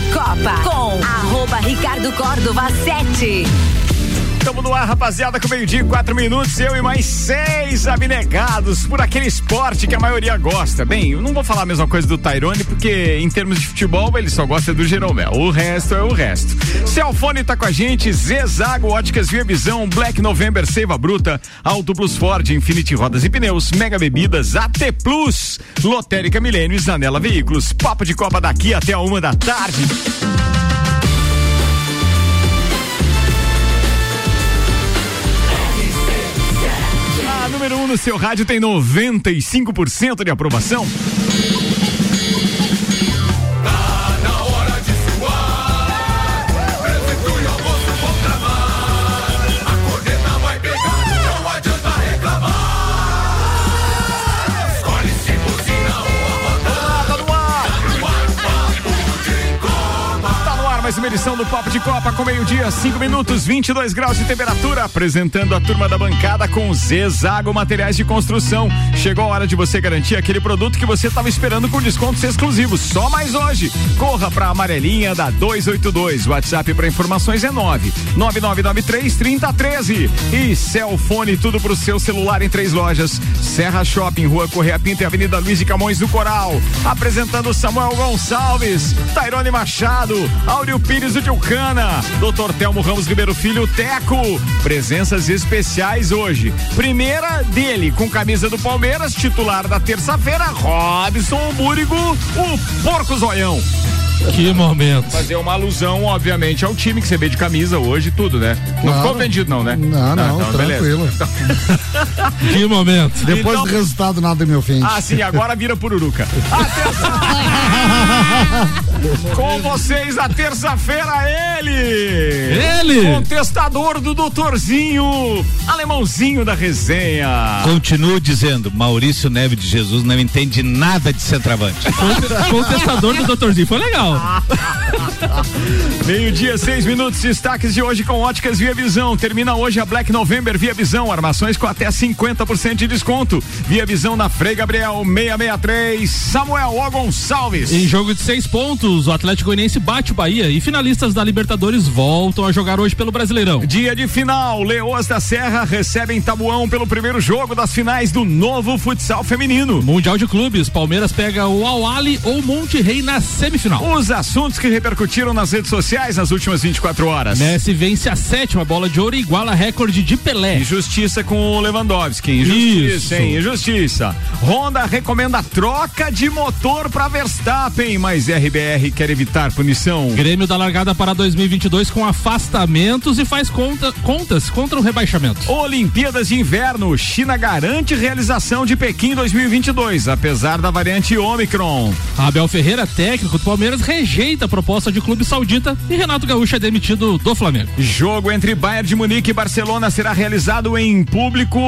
Copa com arroba Ricardo Córdova 7. Estamos no ar, rapaziada, com meio-dia quatro minutos. Eu e mais seis abnegados por aquele esporte que a maioria gosta. Bem, eu não vou falar a mesma coisa do Tyrone, porque em termos de futebol ele só gosta do Jeromel. O resto é o resto. Celfone tá com a gente, Zezago, Óticas Via Visão, Black November, Seiva Bruta, Auto Plus Ford, Infinity Rodas e Pneus, Mega Bebidas, AT Plus, Lotérica Milênio e Zanela Veículos. Papo de Copa daqui até a uma da tarde. No seu rádio tem 95% de aprovação. Edição do Papo de Copa com meio-dia, 5 minutos, 22 graus de temperatura. Apresentando a turma da bancada com Zezago Materiais de Construção. Chegou a hora de você garantir aquele produto que você estava esperando com descontos exclusivos. Só mais hoje. Corra para a amarelinha da 282. WhatsApp para informações é 9 9993 3013. E Celfone, tudo para o seu celular em três lojas: Serra Shopping, Rua Correia Pinto e Avenida Luiz de Camões do Coral. Apresentando Samuel Gonçalves, Tairone Machado, Áureo Mário Pires Dr. Telmo Ramos Ribeiro Filho Teco. Presenças especiais hoje. Primeira dele, com camisa do Palmeiras, titular da terça-feira, Robson Búrigo, o Porco Zoião. Que momento. Fazer uma alusão, obviamente, ao time que você vê de camisa hoje tudo, né? Claro. Não ficou vendido, não, né? Não, não, então, tranquilo. que momento. Depois então, do resultado, nada me ofende. Ah, sim, agora vira pururuca. Com vocês, a terça-feira, ele! Ele! Contestador do doutorzinho, alemãozinho da resenha. Continuo dizendo, Maurício Neve de Jesus não entende nada de centroavante. Contestador do doutorzinho, foi legal. Meio-dia, seis minutos, destaques de hoje com óticas Via Visão. Termina hoje a Black November Via Visão, armações com até 50% de desconto. Via Visão na Frei Gabriel 663, Samuel O Gonçalves. Em jogo de seis pontos, o Atlético Goianiense bate o Bahia e finalistas da Libertadores voltam a jogar hoje pelo Brasileirão. Dia de final, Leoas da Serra recebem Tabuão pelo primeiro jogo das finais do novo futsal feminino. Mundial de Clubes, Palmeiras pega o Awali ou Monte Rei na semifinal. Os assuntos que repercutiram nas redes sociais nas últimas 24 horas. Messi vence a sétima bola de ouro e iguala recorde de Pelé. Injustiça com o Lewandowski. Injustiça, Isso. hein? Injustiça. Honda recomenda troca de motor para Verstappen, mas RBR quer evitar punição. Grêmio da largada para 2022 com afastamentos e faz conta, contas contra o rebaixamento. Olimpíadas de Inverno. China garante realização de Pequim 2022, apesar da variante Omicron. Abel Ferreira, técnico do Palmeiras, rejeita a proposta de clube saudita e Renato Gaúcho é demitido do Flamengo. Jogo entre Bayern de Munique e Barcelona será realizado em público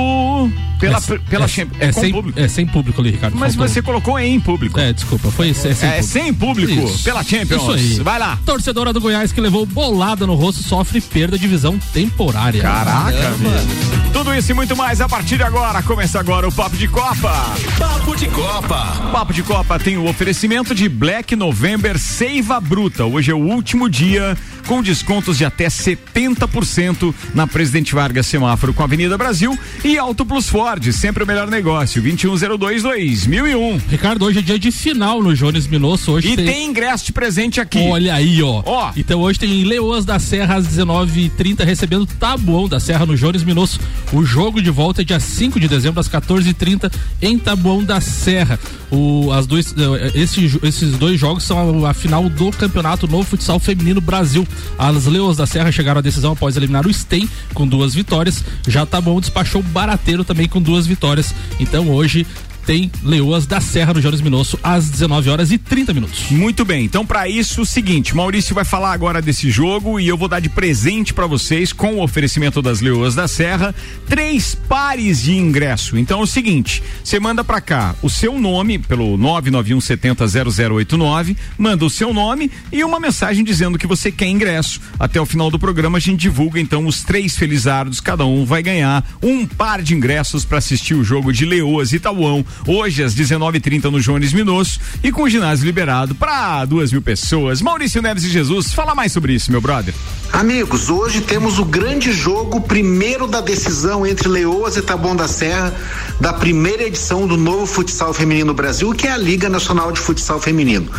pela é, pela é, é sem, público. é sem público ali, Ricardo. Mas faltou. você colocou em público. É, desculpa, foi é, sem, é, público. sem público Isso. pela Champions. Isso aí. Vai lá. Torcedora do Goiás que levou bolada no rosto sofre perda de visão temporária. Caraca, mano. Tudo isso e muito mais a partir de agora. Começa agora o Papo de Copa. Papo de Copa. Papo de Copa tem o oferecimento de Black November Seiva Bruta. Hoje é o último dia com descontos de até 70% na Presidente Vargas Semáforo com a Avenida Brasil e Auto Plus Ford, sempre o melhor negócio, 2102 2001. Ricardo, hoje é dia de final no Jones Minosso. Hoje e tem... tem ingresso de presente aqui. Olha aí, ó. ó. Então hoje tem Leoas da Serra às 19h30 recebendo Tabuão da Serra no Jones Minosso. O jogo de volta é dia 5 de dezembro às 14h30 em Tabuão da Serra. O, as dois, eh, esses, esses dois jogos são a, final do Campeonato Novo Futsal Feminino Brasil. As Leões da Serra chegaram à decisão após eliminar o Stem com duas vitórias. Já tá bom, despachou o Barateiro também com duas vitórias. Então hoje tem Leoas da Serra no Jones Minosso às 19 horas e 30 minutos. Muito bem. Então para isso o seguinte, Maurício vai falar agora desse jogo e eu vou dar de presente para vocês com o oferecimento das Leoas da Serra três pares de ingresso. Então é o seguinte, você manda para cá o seu nome pelo 991700089, manda o seu nome e uma mensagem dizendo que você quer ingresso. Até o final do programa a gente divulga então os três felizardos, cada um vai ganhar um par de ingressos para assistir o jogo de Leoas e Tauão hoje às 19h30 no Jones Minosso e com o ginásio liberado para duas mil pessoas. Maurício Neves e Jesus, fala mais sobre isso, meu brother. Amigos, hoje temos o grande jogo, primeiro da decisão entre Leoas e Taboão da Serra, da primeira edição do novo futsal feminino Brasil, que é a Liga Nacional de Futsal Feminino.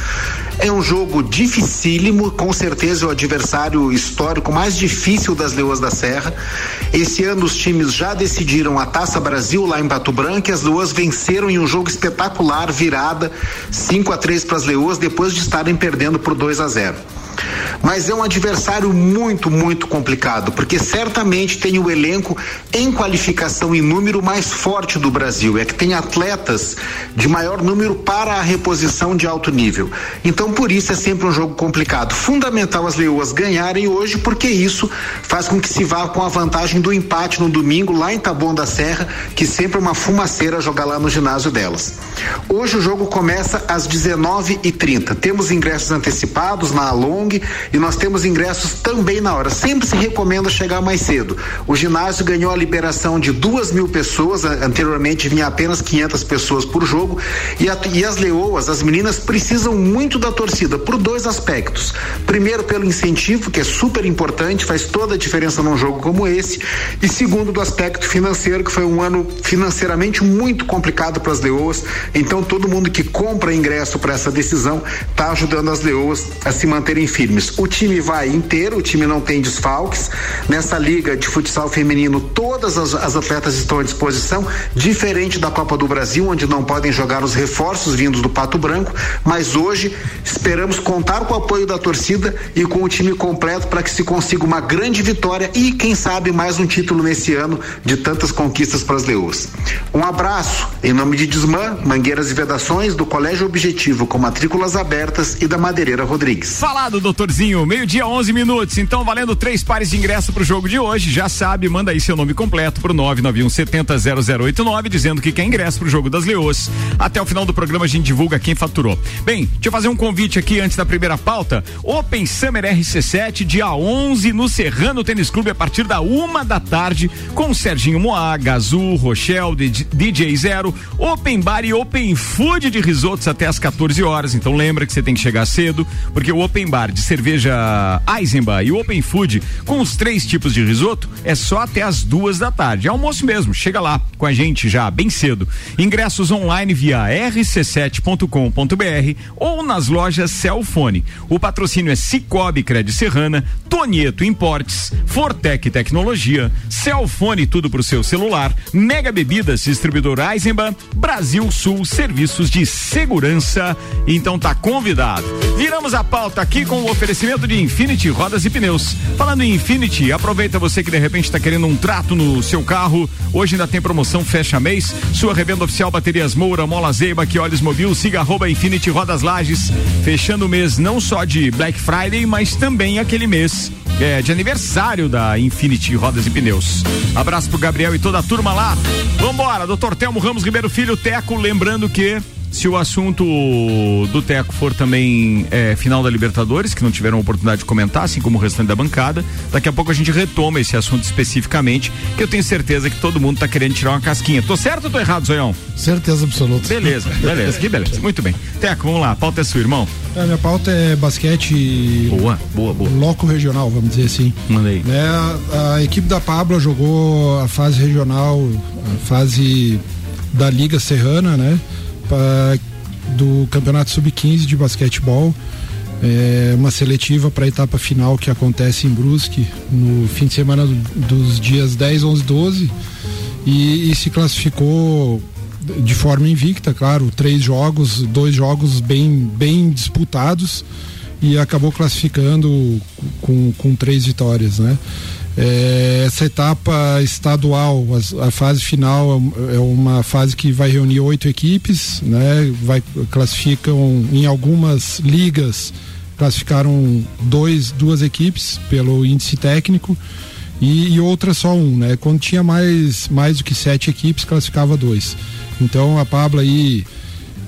É um jogo dificílimo, com certeza o adversário histórico mais difícil das Leoas da Serra. Esse ano os times já decidiram a Taça Brasil lá em Pato Branco e as Leoas venceram em um jogo espetacular, virada 5 a 3 para as Leoas depois de estarem perdendo por 2 a 0. Mas é um adversário muito, muito complicado, porque certamente tem o elenco em qualificação e número mais forte do Brasil. É que tem atletas de maior número para a reposição de alto nível. Então, por isso é sempre um jogo complicado. Fundamental as leoas ganharem hoje, porque isso faz com que se vá com a vantagem do empate no domingo, lá em Taboão da Serra, que sempre é uma fumaceira jogar lá no ginásio delas. Hoje o jogo começa às 19h30. Temos ingressos antecipados na Along e nós temos ingressos também na hora. Sempre se recomenda chegar mais cedo. O ginásio ganhou a liberação de duas mil pessoas, anteriormente vinha apenas 500 pessoas por jogo. E, a, e as leoas, as meninas, precisam muito da torcida por dois aspectos. Primeiro, pelo incentivo, que é super importante, faz toda a diferença num jogo como esse. E segundo, do aspecto financeiro, que foi um ano financeiramente muito complicado para as leoas. Então, todo mundo que compra ingresso para essa decisão está ajudando as leoas a se manterem firmes. O time vai inteiro, o time não tem desfalques. Nessa liga de futsal feminino, todas as, as atletas estão à disposição, diferente da Copa do Brasil, onde não podem jogar os reforços vindos do Pato Branco. Mas hoje esperamos contar com o apoio da torcida e com o time completo para que se consiga uma grande vitória e, quem sabe, mais um título nesse ano de tantas conquistas para as leoas. Um abraço em nome de Desmã, Mangueiras e Vedações, do Colégio Objetivo com matrículas abertas e da Madeireira Rodrigues. Falado, doutorzinho, meio-dia, 11 minutos. Então, valendo três pares de ingresso para o jogo de hoje. Já sabe, manda aí seu nome completo pro 991 70 0089, dizendo que quer ingresso para o jogo das Leoas. Até o final do programa a gente divulga quem faturou. Bem, deixa eu fazer um convite aqui antes da primeira pauta. Open Summer RC7, dia 11, no Serrano Tênis Clube, a partir da uma da tarde, com Serginho Moá, Gazu, Rochelle, DJ Zero, Open Bar e Open Food de risotos até as 14 horas. Então lembra que você tem que chegar cedo, porque o Open Bar de cerveja Eisenbach e Open Food com os três tipos de risoto é só até as duas da tarde. É almoço mesmo, chega lá com a gente já bem cedo. Ingressos online via rc7.com.br ou nas lojas Celfone. O patrocínio é Cicobi Cred Serrana, Tonieto Importes, Fortec Tecnologia, Celfone tudo pro seu celular, Mega Bebidas, distribuidor Eisenbahn, Brasil Sul Serviços de Segurança. Então tá convidado. Viramos a pauta aqui com o oferecimento de Infinity Rodas e Pneus. Falando em Infinity, aproveita você que de repente está querendo um trato no seu carro. Hoje ainda tem promoção fecha mês. Sua revenda oficial Baterias Moura, Mola Zeiba, que olhos mobil, siga arroba Infinity Rodas Lages. Fechando o mês não só de Black Friday, mas também aquele mês é, de aniversário da Infinity Rodas e Pneus. Abraço pro Gabriel e toda a turma lá. Vambora, doutor Telmo Ramos Ribeiro Filho, Teco, lembrando que se o assunto do Teco for também é, final da Libertadores, que não tiveram oportunidade de comentar, assim como o restante da bancada, daqui a pouco a gente retoma esse assunto especificamente, que eu tenho certeza que todo mundo está querendo tirar uma casquinha. Tô certo ou tô errado, Zoião? Certeza absoluta. Beleza, beleza, que beleza. Muito bem. Teco, vamos lá, a pauta é sua, irmão. A minha pauta é basquete. Boa, boa, boa. Loco regional, vamos dizer assim. Mandei. Né, a, a equipe da Pablo jogou a fase regional, a fase da Liga Serrana, né? Do Campeonato Sub-15 de basquetebol. É uma seletiva para a etapa final que acontece em Brusque no fim de semana do, dos dias 10, 11, 12 e, e se classificou de forma invicta, claro, três jogos, dois jogos bem, bem disputados e acabou classificando com, com três vitórias, né? É, essa etapa estadual, a, a, fase final é uma fase que vai reunir oito equipes, né? Vai classificam em algumas ligas classificaram dois, duas equipes pelo índice técnico e, e outra só um, né? Quando tinha mais mais do que sete equipes classificava dois. Então a Pablo aí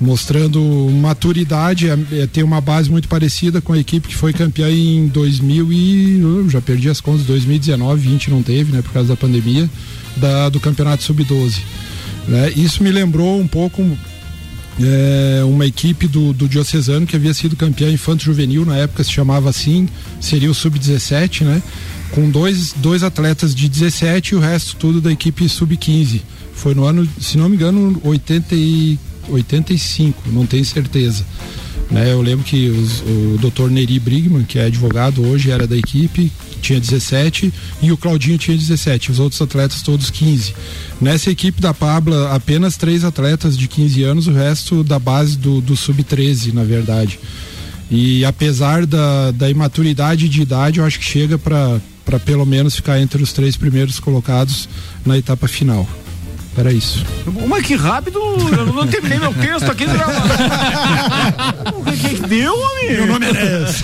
mostrando maturidade, é, é, tem uma base muito parecida com a equipe que foi campeã em 2000 e eu já perdi as contas, 2019, 20 não teve, né, por causa da pandemia, da, do campeonato sub-12. Né? Isso me lembrou um pouco é, uma equipe do, do Diocesano que havia sido campeã infanto juvenil, na época se chamava assim, seria o sub-17, né? Com dois, dois atletas de 17 e o resto tudo da equipe sub-15. Foi no ano, se não me engano, 80 e, 85, não tenho certeza. Né, eu lembro que os, o Dr. Neri Brigman, que é advogado hoje, era da equipe, tinha 17 e o Claudinho tinha 17, os outros atletas todos 15. Nessa equipe da Pabla, apenas três atletas de 15 anos, o resto da base do, do sub-13, na verdade. E apesar da, da imaturidade de idade, eu acho que chega para pelo menos ficar entre os três primeiros colocados na etapa final. Era isso. Mas que rápido, eu não terminei meu texto aqui. o que, que deu, amigo? Meu nome é Enéas.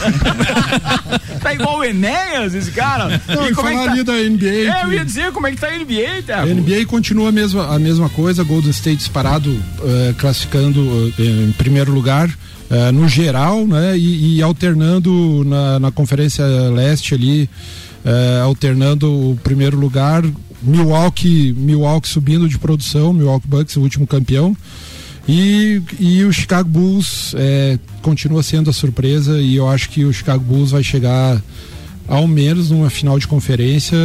tá igual o Enéas, esse cara. Não, e como é que tá? da NBA. É, eu ia dizer como é que tá a NBA, tá? A NBA continua a mesma, a mesma coisa, Golden State disparado, uh, classificando uh, em primeiro lugar. Uh, no geral, né, e, e alternando na, na, Conferência Leste ali, alternando o primeiro lugar Milwaukee, Milwaukee subindo de produção, Milwaukee Bucks, o último campeão. E, e o Chicago Bulls é, continua sendo a surpresa e eu acho que o Chicago Bulls vai chegar ao menos numa final de conferência,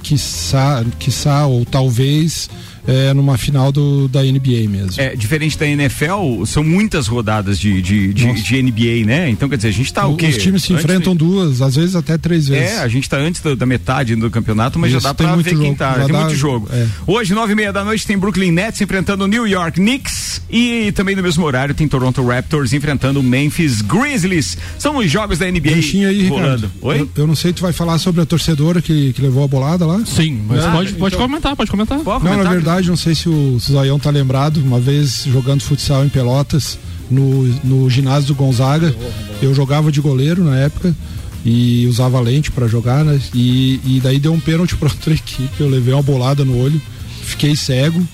quiçá, quiçá ou talvez é, numa final do, da NBA mesmo. É, diferente da NFL, são muitas rodadas de, de, de, de NBA, né? Então, quer dizer, a gente tá o, o quê? Os times se antes enfrentam de... duas, às vezes até três vezes. É, a gente tá antes da, da metade do campeonato, mas Isso, já dá pra ver jogo, quem tá. Tem dá, muito jogo. É. Hoje, nove e meia da noite, tem Brooklyn Nets enfrentando o New York Knicks e também no mesmo horário tem Toronto Raptors enfrentando o Memphis Grizzlies. São os jogos da NBA aí, rolando. Oi? Eu, eu, não sei, tu vai falar sobre a torcedora que, que levou a bolada lá? Sim, mas ah, pode, pode então... comentar, pode comentar. Pode não, na verdade, não sei se o Zoião tá lembrado, uma vez jogando futsal em Pelotas, no, no ginásio do Gonzaga, eu jogava de goleiro na época e usava lente para jogar, né? E, e daí deu um pênalti para outra equipe, eu levei uma bolada no olho, fiquei cego,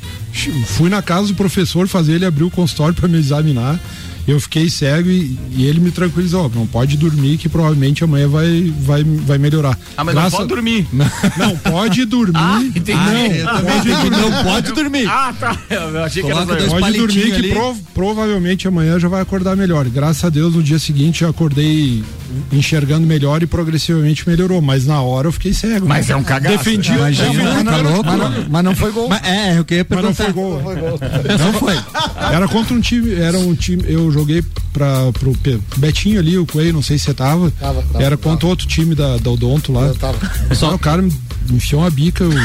fui na casa do professor fazer ele abrir o consultório para me examinar eu fiquei cego e, e ele me tranquilizou, não pode dormir que provavelmente amanhã vai, vai, vai melhorar. Ah, mas Graça... não pode dormir. Não, pode dormir. Ah, entendi. Não, ah, pode dormir. não pode dormir. Ah, tá. Eu achei que era Pode dormir que prov, provavelmente amanhã já vai acordar melhor. Graças a Deus no dia seguinte eu acordei enxergando melhor e progressivamente melhorou, mas na hora eu fiquei cego. Mas é um cagaço. Defendi. Imagina, tá louco. Mas não, mas não foi gol. Mas, é, eu queria perguntar. Mas não foi gol. Não foi. Gol. Não foi. Era contra um time, era um time, eu joguei para pro Betinho ali, o Coelho, não sei se você tava. tava, tava era contra tava. outro time da, da Odonto lá. Eu tava. Só o cara enfiou uma bica. Eu, eu,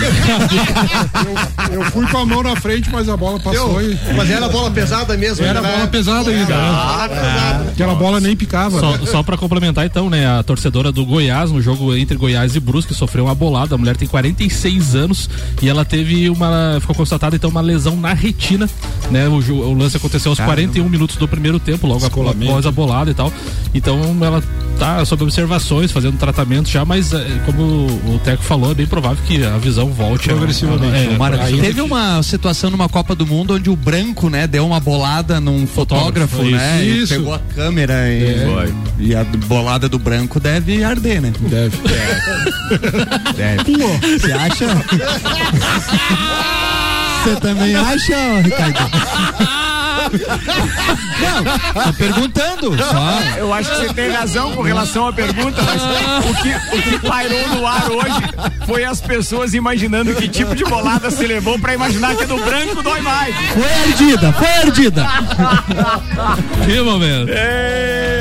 eu, fui com a mão na frente, mas a bola passou. E, mas era bola pesada mesmo, Era né? bola pesada ainda. Ah, né? Aquela bola nem picava. Só, só para complementar então, né? A torcedora do Goiás, no jogo entre Goiás e Brusque, sofreu uma bolada. A mulher tem 46 anos e ela teve uma. Ficou constatada então uma lesão na retina. Né? O, o lance aconteceu aos Caramba. 41 minutos do primeiro tempo, logo após a bolada e tal. Então ela tá sob observações, fazendo tratamento já, mas é, como o Teco falou, é bem provável que a visão volte progressivamente. É, é, teve uma situação numa Copa do Mundo onde o branco, né, deu uma bolada num fotógrafo, fotógrafo né? Isso. pegou a câmera e, é. e, a bolada do branco deve arder, né? Deve. deve. Você acha? Você também acha, Ricardo? Não, tô perguntando. Só. Eu acho que você tem razão com relação à pergunta, mas o que, o que pairou no ar hoje foi as pessoas imaginando que tipo de bolada se levou pra imaginar que é do branco dói mais. Foi ardida, foi ardida. que momento. Deus.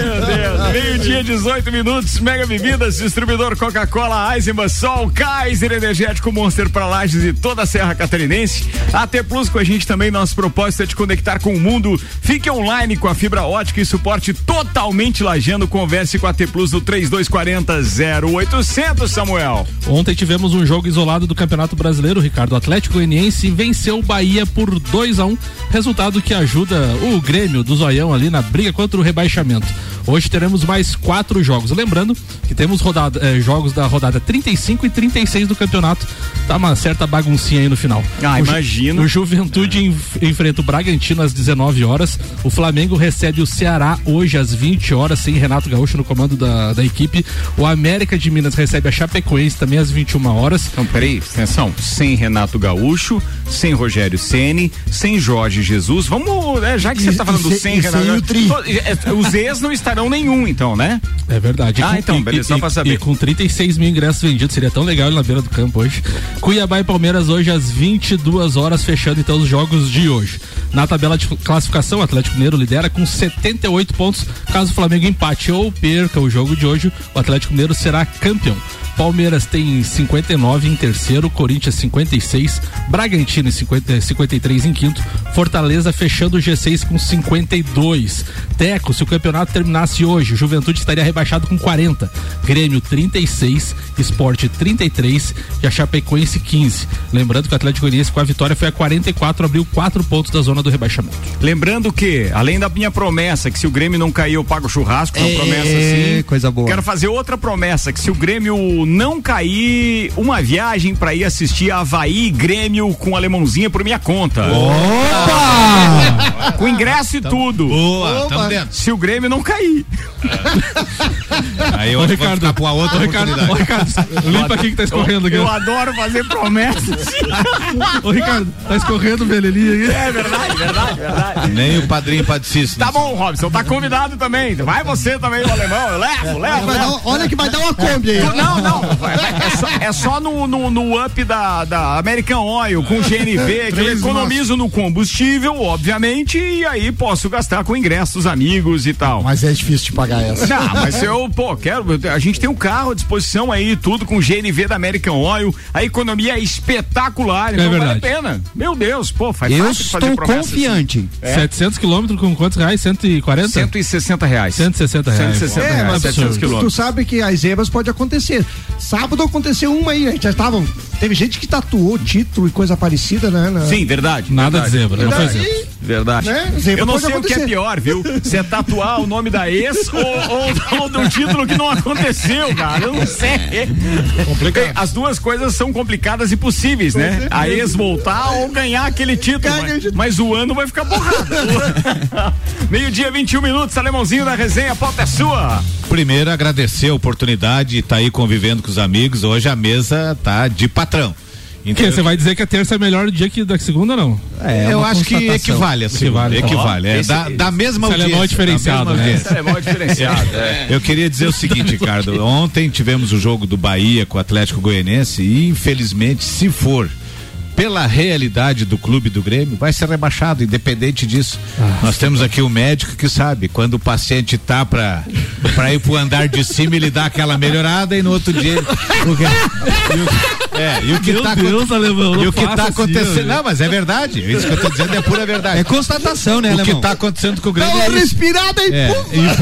Meio-dia, 18 minutos. Mega Bebidas, distribuidor Coca-Cola, Eisenbahn, Sol, Kaiser Energético Monster pra Lages e toda a Serra Catarinense. AT Plus com a gente também. Nosso propósito é te conectar com o mundo. Fique online com a fibra ótica e suporte totalmente lajando. Converse com a T Plus no 3240 0800, Samuel. Ontem tivemos um jogo isolado do Campeonato Brasileiro. Ricardo Atlético Goianiense venceu o Bahia por 2 a 1 um, resultado que ajuda o Grêmio do Zoião ali na briga contra o rebaixamento. Hoje teremos mais quatro jogos. Lembrando que temos rodada, eh, jogos da rodada 35 e 36 do campeonato. Tá uma certa baguncinha aí no final. Ah, o, Ju- imagino. O Juventude enf- enfrenta o Bragantino às 19 horas. O Flamengo recebe o Ceará hoje às 20 horas, sem Renato Gaúcho no comando da, da equipe. O América de Minas recebe a Chapecoense também às 21 horas. Então, peraí, atenção. Sem Renato Gaúcho, sem Rogério Ceni, sem Jorge Jesus. Vamos, né, já que você E- tá falando e se- sem e Renato sem o tri. To- é, Os ex não estarão nenhum, então, né? É verdade. Ah, então, beleza, só e, pra saber. E com 36 mil ingressos vendidos, seria tão legal na beira do campo hoje. Cuiabá e Palmeiras hoje às 22 horas, fechando então os jogos de hoje. Na tabela de classificação, o Atlético Mineiro lidera com 78 pontos. Caso o Flamengo empate ou perca o jogo de hoje, o Atlético Mineiro será campeão. Palmeiras tem 59 em terceiro, Corinthians 56, Bragantino em 50, 53 em quinto, Fortaleza fechando o G6 com 52. Teco, se o campeonato terminasse hoje, o Juventude estaria rebaixado com 40, Grêmio 36, Esporte 33 e a Chapecoense 15. Lembrando que o Atlético Goianiense com a vitória foi a 44, abriu 4 pontos da zona do rebaixamento. Lembrando que, além da minha promessa, que se o Grêmio não cair, eu pago churrasco, uma É, promessa assim. coisa boa. Quero fazer outra promessa, que se o Grêmio não cair, uma viagem pra ir assistir Havaí e Grêmio com alemãozinha por minha conta. Opa! Com ingresso e tudo. Boa, tamo dentro. Se o Grêmio não cair. Aí eu vou ficar pra uma outra Ô, Ricardo, oportunidade. ô, Ricardo, limpa aqui que tá escorrendo aqui. Eu adoro fazer promessas. Ô, Ricardo, tá escorrendo o velhinho aqui. É verdade, verdade, verdade. Nem o padrinho padecisse. Tá bom, Robson, tá convidado também. Vai você também, o alemão. Eu levo, levo. Vai dar- levo. olha que vai dar uma Kombi aí. Não, não. Vai- vai- É só, é só no, no, no up da, da American Oil com GNV que eu economizo no combustível, obviamente, e aí posso gastar com ingressos, amigos e tal. Mas é difícil de pagar essa. Não, mas eu, pô, quero. A gente tem um carro à disposição aí, tudo com GNV da American Oil. A economia é espetacular, então vale a verdade. pena. Meu Deus, pô, faz Eu fácil fazer estou promessa assim. confiante. 700 quilômetros com quantos reais? 140? 160 reais. 160 reais. 160 É, reais, um 700 absurdo. Tu quilômetros. sabe que as zebras pode acontecer. Sábado aconteceu uma aí, a gente já estavam. Teve gente que tatuou título e coisa parecida, né? na- Sim, verdade. Nada verdade. de zebra, não foi Verdade. zebra. Verdade. Né? Zebra Eu não sei o que é acontecer. pior, viu? Se é tatuar o nome da ex ou, ou, ou do título que não aconteceu, cara. Eu não sei. Complicado. As duas coisas são complicadas e possíveis, né? A ex voltar ou ganhar aquele título. Mas, mas o ano vai ficar borrado. Meio-dia, 21 minutos, alemãozinho da resenha, a pauta é sua. Primeiro, agradecer a oportunidade de estar aí convivendo com os amigos. Hoje a mesa tá de patrão. Então, Que, você vai dizer que a terça é melhor dia que da segunda, não? É, eu uma acho que equivale a segunda. Equivale. Equivale. é, Esse- da, da mesma esse alemão é audiência. diferenciado, né? audiência. É mó diferenciado. é. Eu queria dizer o seguinte, Ricardo. Ontem tivemos o jogo do Bahia com o Atlético Goianense e, infelizmente, se for pela realidade do clube do Grêmio, vai ser rebaixado, independente disso. Nós temos aqui o médico que sabe, quando o paciente tá pra, pra ir pro andar de cima, ele dá aquela melhorada e no outro dia. ele- o que- e o- é, e o que Meu tá Deus, alemão, não E o que tá assim, acontecendo. ó. não, mas é verdade. Isso que eu tô dizendo é pura verdade. É constatação, né, O que Alemão? tá acontecendo com o Grêmio Dá uma é isso. respirada e É, pum. e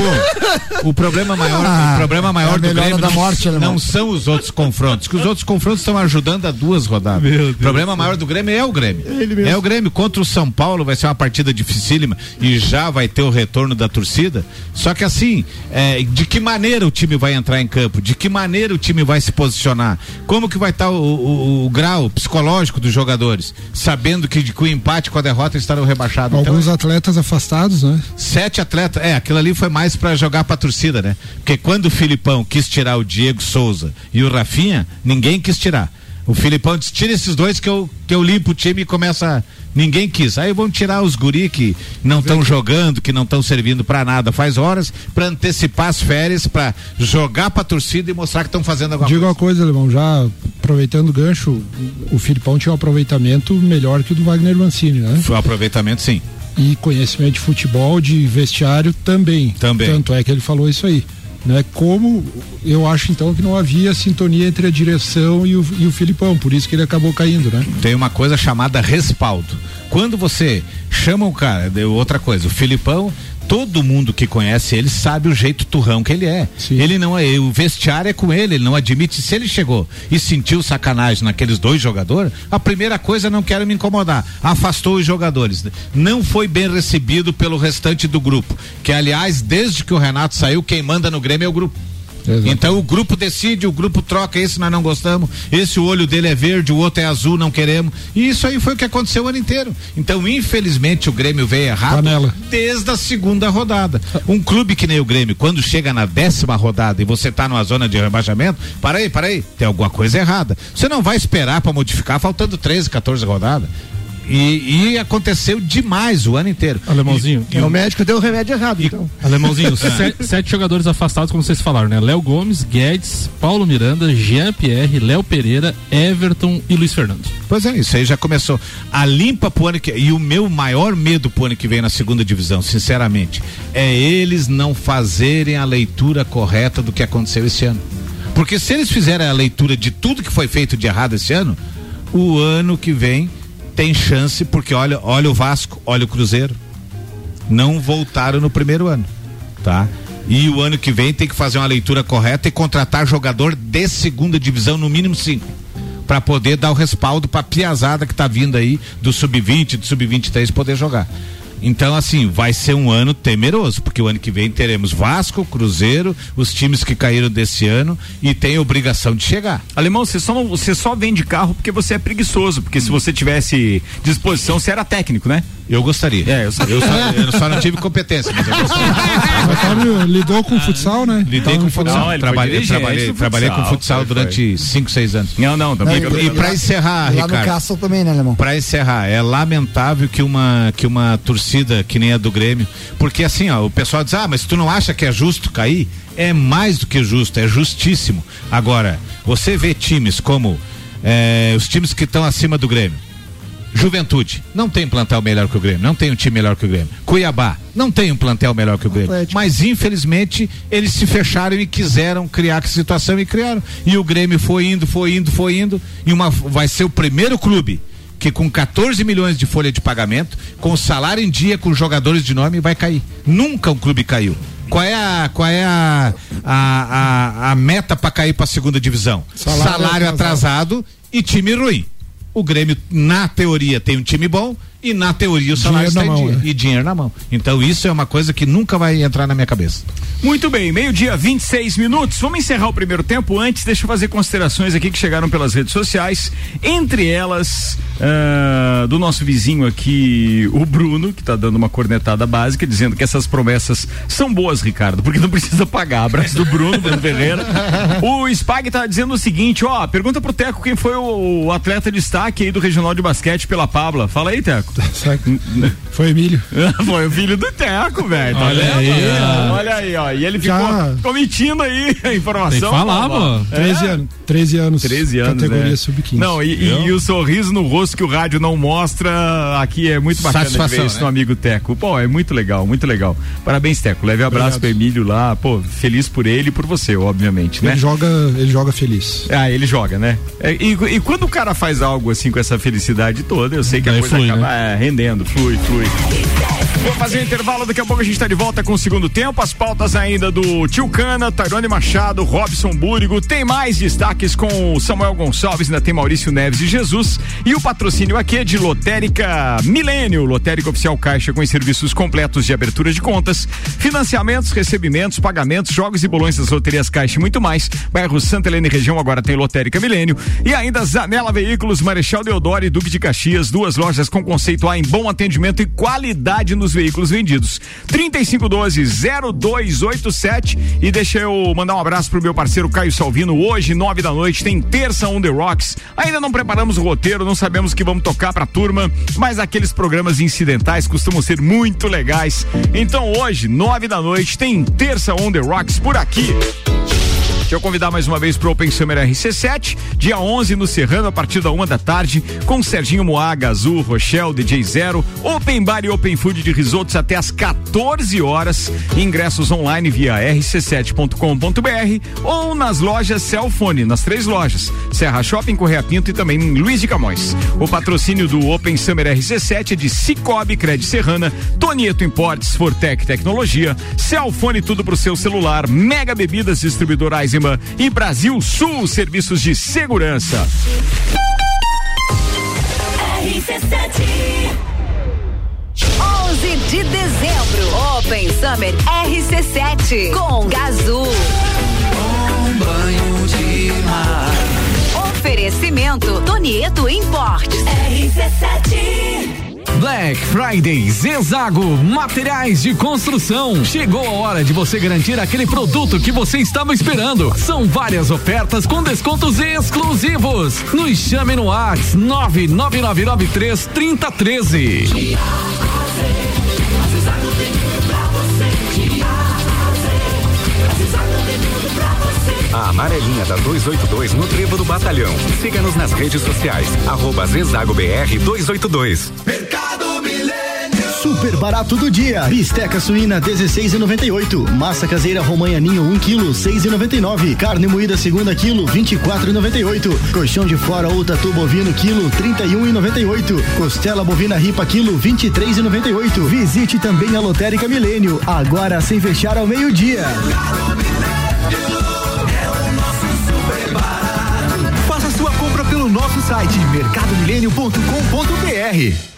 pô, o problema maior, Ah, o problema é maior a do Grêmio da não, morte, alemão. não são os outros confrontos, que os outros confrontos estão ajudando a duas rodadas. o problema maior do Grêmio é o Grêmio. É o Grêmio contra o São Paulo, vai ser uma partida dificílima e já vai ter o retorno da torcida. Só que assim, é, de que maneira o time vai entrar em campo? De que maneira o time vai se posicionar? Como que vai estar o, o- o grau psicológico dos jogadores, sabendo que com o empate com a derrota estarão rebaixados? Então, Alguns atletas afastados, né? Sete atletas, é, aquilo ali foi mais pra jogar pra torcida, né? Porque quando o Filipão quis tirar o Diego Souza e o Rafinha, ninguém quis tirar. O Filipão disse: tira esses dois que eu, que eu limpo o time e começa. Ninguém quis. Aí vão tirar os guri que não estão jogando, que não estão servindo pra nada faz horas, pra antecipar as férias, pra jogar pra torcida e mostrar que estão fazendo alguma Digo coisa. uma coisa, Alemão, já aproveitando o gancho, o- o Filipão tinha um aproveitamento melhor que o do Wagner Mancini, né? Foi um aproveitamento, sim. E conhecimento de futebol, de vestiário também. Também. Tanto é que ele falou isso aí. Né? Como eu acho então que não havia sintonia entre a direção e o, e o Filipão, por isso que ele acabou caindo, né? tem uma coisa chamada respaldo. Quando você chama o cara, outra coisa, o Filipão todo mundo que conhece ele sabe o jeito turrão que ele é. Sim. Ele não é, o vestiário é com ele, ele não admite. Se ele chegou e sentiu sacanagem naqueles dois jogadores, a primeira coisa não quero me incomodar, afastou os jogadores. Não foi bem recebido pelo restante do grupo, que aliás, desde que o Renato saiu, quem manda no Grêmio é o grupo. Então o grupo decide, o grupo troca, esse nós não gostamos, esse o olho dele é verde, o outro é azul, não queremos. E isso aí foi o que aconteceu o ano inteiro. Então, infelizmente, o Grêmio veio errado Panela. desde a segunda rodada. Um clube que nem o Grêmio, quando chega na décima rodada e você tá numa zona de rebaixamento, para aí, para aí, tem alguma coisa errada. Você não vai esperar para modificar faltando 13, 14 rodadas. E, e aconteceu demais o ano inteiro. Alemãozinho. E o médico deu o remédio errado, então. Alemãozinho, se- sete jogadores afastados, como vocês falaram, né? Léo Gomes, Guedes, Paulo Miranda, Jean Pierre, Léo Pereira, Everton e Luiz Fernando. Pois é, isso aí já começou. A limpa pro ano que e o meu maior medo pro ano que vem na segunda divisão, sinceramente, é eles não fazerem a leitura correta do que aconteceu esse ano. Porque se eles fizerem a leitura de tudo que foi feito de errado esse ano, o ano que vem tem chance, porque olha, olha o Vasco, olha o Cruzeiro. Não voltaram no primeiro ano, tá? E o ano que vem tem que fazer uma leitura correta e contratar jogador de segunda divisão, no mínimo cinco para poder dar o respaldo para a piazada que tá vindo aí do sub-20, do sub-23 poder jogar. Então, assim, vai ser um ano temeroso, porque o ano que vem teremos Vasco, Cruzeiro, os times que caíram desse ano e tem obrigação de chegar. Alemão, você só, não- você só vende carro porque você é preguiçoso, porque se você tivesse disposição, você era técnico, né? Eu gostaria. É, eu sabia. Eu só, eu só não tive competência, mas eu gostaria. Otávio lidou com futsal, né? Lidei Então, com futsal. Não, trabalhei, trabalhei, trabalhei com futsal, futsal foi, durante 5, 6 anos. Não, não, também. Não, E para encerrar, Lá no Ricardo. Castle também, né, Alemão? Para encerrar, é lamentável que uma que uma torcida que nem a do Grêmio, porque assim, ó, o pessoal diz: "Ah, mas tu não acha que é justo cair?" É mais do que justo, é justíssimo. Agora, você vê times como eh, os times que estão acima do Grêmio. Juventude, não tem plantel melhor que o Grêmio, não tem um time melhor que o Grêmio. Cuiabá, não tem um plantel melhor que o Grêmio. Atlético. Mas infelizmente eles se fecharam e quiseram criar que situação e criaram. E o Grêmio foi indo, foi indo, foi indo. E uma vai ser o primeiro clube que com 14 milhões de folha de pagamento, com salário em dia, com jogadores de nome, vai cair. Nunca um clube caiu. Qual é a, qual é a, a, a, a meta para cair para a segunda divisão? Salário Salário, atrasado. e time ruim. O Grêmio, na teoria, tem um time bom e na teoria o salário Dinheiro está em mão, dia. né? E dinheiro na mão. Então isso é uma coisa que nunca vai entrar na minha cabeça. Muito bem, meio-dia, 26 minutos. Vamos encerrar o primeiro tempo. Antes, deixa eu fazer considerações aqui que chegaram pelas redes sociais. Entre elas, ah, do nosso vizinho aqui, o Bruno, que está dando uma cornetada básica, dizendo que essas promessas são boas, Ricardo, porque não precisa pagar. Abraço do Bruno, Bruno Ferreira. O Spag tá dizendo o seguinte: ó, pergunta pro Teco quem foi o, o atleta de destaque aí do Regional de Basquete pela Pabla. Fala aí, Teco. Sabe? Foi Emílio. Foi o filho do Teco, velho. Tá Olha vendo? aí, ó. Olha aí, ó. E ele ficou Já. omitindo aí a informação. Tem Pablo. pô. 13 É. anos. 13 anos. 13 anos. Categoria né? sub-15. Não, e, e- e o sorriso no rosto que o rádio não mostra aqui é muito bacana de ver Satisfação, isso né? no amigo Teco. Pô, é muito legal, muito legal. Parabéns, Teco. Leve abraço Obrigado. pro Emílio lá. Pô, feliz por ele e por você, obviamente, né? Ele joga, ele joga feliz. Ah, ele joga, né? É, E, e quando o cara faz algo assim com essa felicidade toda, eu sei que a Aí coisa flui, acaba né? Rendendo, flui, flui. Vou fazer um intervalo, daqui a pouco a gente tá de volta com o segundo tempo. As pautas ainda do Tio Cana, Tairone Machado, Robson Búrigo. Tem mais destaques com Samuel Gonçalves, ainda tem Maurício Neves e Jesus. E o patrocínio aqui é de Lotérica Milênio, Lotérica Oficial Caixa com os serviços completos de abertura de contas, financiamentos, recebimentos, pagamentos, jogos e bolões das loterias Caixa e muito mais. Bairro Santa Helena e região agora tem Lotérica Milênio. E ainda Zanela Veículos, Marechal Deodoro e Duque de Caxias, duas lojas com conceito A em bom atendimento e qualidade nos veículos vendidos. 3512-0287. E deixa eu mandar um abraço pro meu parceiro Caio Salvino. Hoje, nove da noite, tem terça on the rocks. Ainda não preparamos o roteiro, não sabemos que vamos tocar pra turma, mas aqueles programas incidentais costumam ser muito legais. Então hoje, nove da noite, tem terça on the rocks por aqui. Deixa eu convidar mais uma vez pro Open Summer RC7, dia 11 no Serrano, a partir da uma da tarde, com Serginho Moaga, Azul, Rochelle, DJ Zero, Open Bar e Open Food de risotos até as 14 horas. Ingressos online via rc7.com.br ou nas lojas Cellfone, nas três lojas, Serra Shopping, Correia Pinto e também em Luiz de Camões. O patrocínio do Open Summer RC7 é de Cicobi Cred Serrana, Tonieto Importes, Fortec Tecnologia, Cellfone tudo pro seu celular, Mega Bebidas Distribuidor Eisenbahn e Brasil Sul Serviços de Segurança. RC7 11 de dezembro, Open Summer RC7 com Gazul. Um banho de mar. Oferecimento Tonieto Importes. RC7 Black Friday Zezago Materiais de Construção. Chegou a hora de você garantir aquele produto que você estava esperando. São várias ofertas com descontos exclusivos. Nos chame no Whats 99993 3013. A amarelinha da 282 no Trevo do Batalhão. Siga-nos nas redes sociais. Arroba Zezago BR 282. Super barato do dia. Bisteca suína 16,98. Massa caseira romanha ninho 1 kg 6,99. Carne moída segunda quilo 24,98. Colchão de fora ou tatu bovino quilo 31,98. Costela bovina ripa quilo 23,98. Visite também a Lotérica Milênio. Agora sem fechar ao meio-dia. Faça sua compra pelo nosso site mercadomilênio.com.br.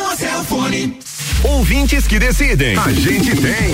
Ouvintes que decidem. A gente tem.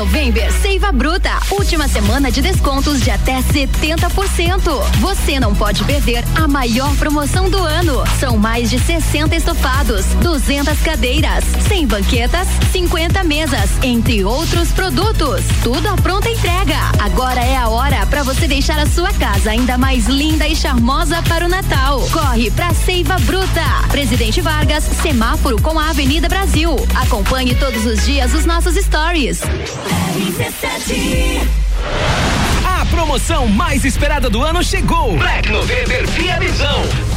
November Seiva Bruta. Última semana de descontos de até 70%. Você não pode perder a maior promoção do ano. São mais de 60 estofados, 200 cadeiras, 100 banquetas, 50 mesas, entre outros produtos. Tudo à pronta entrega. Agora é a hora para você deixar a sua casa ainda mais linda e charmosa para o Natal. Corre pra Seiva Bruta. Presidente Vargas, semáforo com a Avenida Brasil. Acompanhe todos os dias os nossos stories. A promoção mais esperada do ano chegou. Black November Via Visão.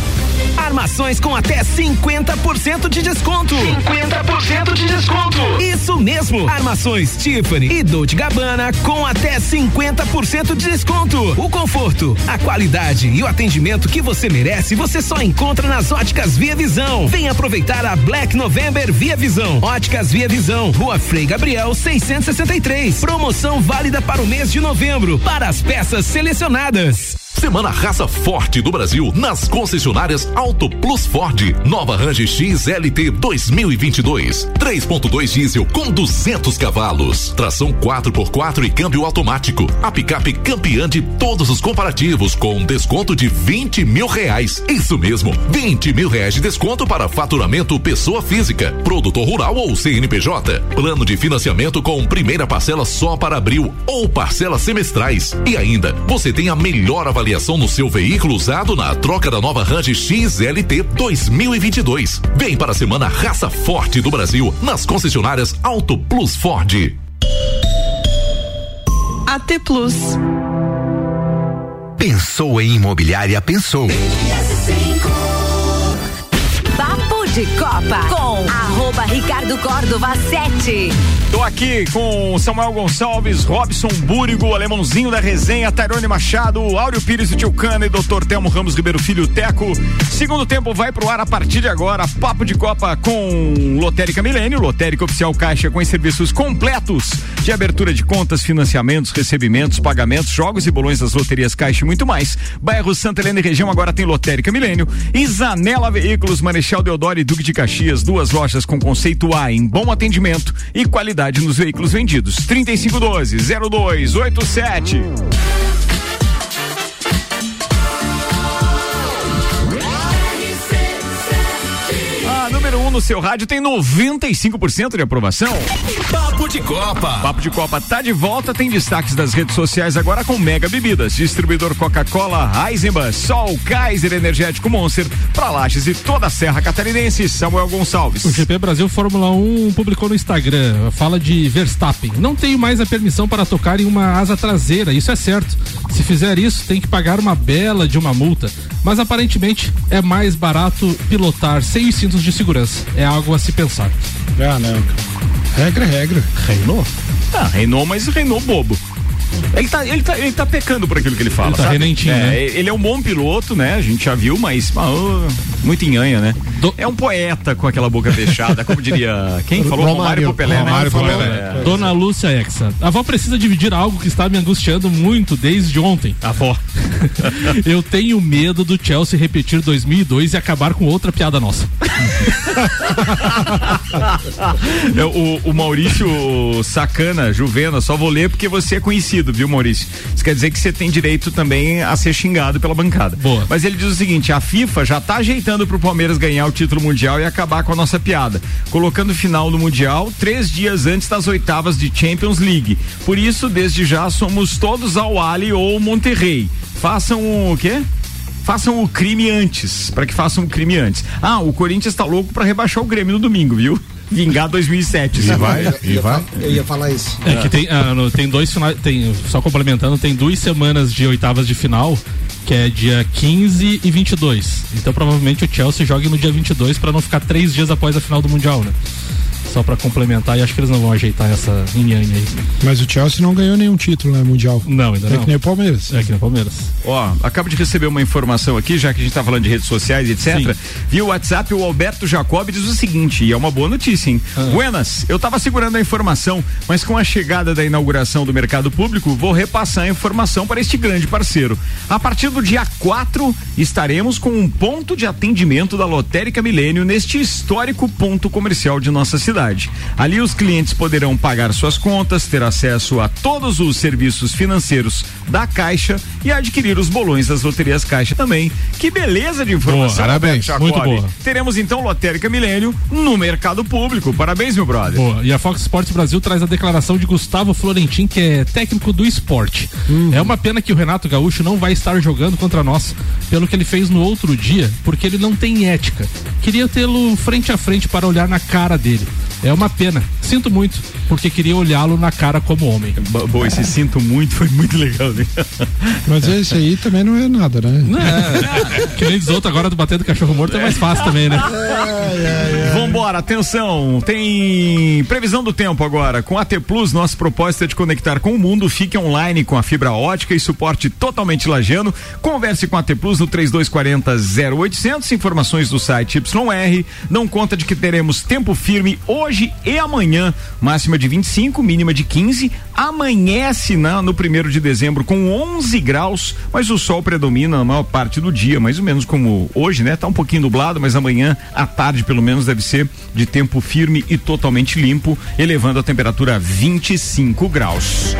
Armações com até 50% de desconto. 50% de desconto. Isso mesmo. Armações Tiffany e Dolce Gabbana com até 50% de desconto. O conforto, a qualidade e o atendimento que você merece, você só encontra nas Óticas Via Visão. Vem aproveitar a Black November Via Visão. Óticas Via Visão, Rua Frei Gabriel 663. Promoção válida para o mês de novembro para as peças selecionadas. Semana Raça Forte do Brasil nas concessionárias Auto Plus Ford. Nova Range XLT 2022. 3.2 diesel com 200 cavalos. Tração 4x4 e câmbio automático. A picape campeã de todos os comparativos com desconto de 20 mil reais. Isso mesmo, 20 mil reais de desconto para faturamento pessoa física, produtor rural ou CNPJ. Plano de financiamento com primeira parcela só para abril ou parcelas semestrais. E ainda, você tem a melhor avaliação no seu veículo usado na troca da nova Range XLT 2022. Vem para a semana Raça Forte do Brasil nas concessionárias Auto Plus Ford. AT Plus. Pensou em imobiliária, pensou. De Copa com arroba Ricardo Córdova 7. Tô aqui com Samuel Gonçalves, Robson Búrigo, Alemãozinho da Resenha, Tairone Machado, Áureo Pires e Tio Cana e Dr. Telmo Ramos Ribeiro Filho Teco. Segundo tempo vai pro ar a partir de agora. Papo de Copa com Lotérica Milênio, Lotérica Oficial Caixa com serviços completos de abertura de contas, financiamentos, recebimentos, pagamentos, jogos e bolões das loterias Caixa e muito mais. Bairro Santa Helena e região agora tem Lotérica Milênio. Zanela Veículos, Marechal Deodoro Duque de Caxias, duas lojas com conceito A em bom atendimento e qualidade nos veículos vendidos. 3512 0287. No seu rádio tem 95% de aprovação. Papo de Copa. Papo de Copa tá de volta, tem destaques das redes sociais agora com Mega Bebidas, distribuidor Coca-Cola, Eisenbahn, Sol, Kaiser Energético Monster, pra Lages e toda a Serra Catarinense, Samuel Gonçalves. O GP Brasil Fórmula 1 publicou no Instagram, fala de Verstappen. Não tenho mais a permissão para tocar em uma asa traseira, isso é certo. Se fizer isso, tem que pagar uma bela de uma multa. Mas aparentemente é mais barato pilotar sem os cintos de segurança. É algo a se pensar. Ah, não. Regra é regra. Reinou? Ah, reinou, mas reinou bobo. Ele tá, ele, tá, ele tá pecando por aquilo que ele fala. Ele tá renentinho, é, né? Ele é um bom piloto, né? A gente já viu, mas oh, muito enhanha, né? É um poeta com aquela boca fechada, como diria. Quem falou? Romário, Popelé, Romário né? Popelé. É. Dona Lúcia Exa. A avó precisa dividir algo que está me angustiando muito desde ontem. A avó. Eu tenho medo do Chelsea repetir 2002 e acabar com outra piada nossa. É, o, o Maurício Sacana, Juvena, só vou ler porque você é conhecido, viu, Maurício? Isso quer dizer que você tem direito também a ser xingado pela bancada. Boa. Mas ele diz o seguinte: a FIFA já tá ajeitando pro Palmeiras ganhar o título mundial e acabar com a nossa piada, colocando final do mundial três dias antes das oitavas de Champions League. Por isso, desde já somos todos ao Ali ou Monterrey. Façam o quê? Façam o crime antes, para que façam o crime antes. Ah, o Corinthians tá louco para rebaixar o Grêmio no domingo, viu? Vingar 2007. E vai, e vai. Eu ia falar isso. É que tem, ah, no- tem dois finais, tem, só complementando, tem duas semanas de oitavas de final, que é dia 15 e 22. Então provavelmente o Chelsea jogue no dia 22 para não ficar três dias após a final do Mundial, né? Só para complementar, e acho que eles não vão ajeitar essa nhanha aí. Mas o Chelsea não ganhou nenhum título, né, mundial. Não, ainda É não. que nem o Palmeiras. É que nem o Palmeiras. Ó, acabo de receber uma informação aqui, já que a gente tá falando de redes sociais, etc. Via o WhatsApp, o Alberto Jacob diz o seguinte, e é uma boa notícia, hein? Buenas, eu tava segurando a informação, mas com a chegada da inauguração do mercado público, vou repassar a informação para este grande parceiro. A partir do dia 4, estaremos com um ponto de atendimento da Lotérica Milênio neste histórico ponto comercial de nossa cidade. Ali os clientes poderão pagar suas contas, ter acesso a todos os serviços financeiros da Caixa e adquirir os bolões das loterias Caixa também. Que beleza de informação. Boa, parabéns, muito boa. Teremos então Lotérica Milênio no mercado público. Parabéns, meu brother. Boa. E a Fox Sports Brasil traz a declaração de Gustavo Florentin, que é técnico do esporte. É uma pena que o Renato Gaúcho não vai estar jogando contra nós, pelo que ele fez no outro dia, porque ele não tem ética. Queria tê-lo frente a frente para olhar na cara dele. É uma pena. Sinto muito, porque queria olhá-lo na cara como homem. Boa, esse sinto muito, foi muito legal, né? Mas esse aí também não é nada, né? É, que nem diz outro agora do batendo cachorro morto é mais fácil também, né? Vambora, atenção, tem previsão do tempo agora. Com a AT Plus, nossa proposta é de conectar com o mundo. Fique online com a fibra ótica e suporte totalmente lajano. Converse com a AT Plus no 3240 0800. Informações do site YR. Não conta de que teremos tempo firme hoje e amanhã. Máxima de 25, mínima de 15. Amanhece na, no primeiro de dezembro com 11 graus, mas o sol predomina na maior parte do dia, mais ou menos como hoje, né? Tá um pouquinho nublado, mas amanhã à tarde pelo menos deve ser de tempo firme e totalmente limpo, elevando a temperatura a 25 graus.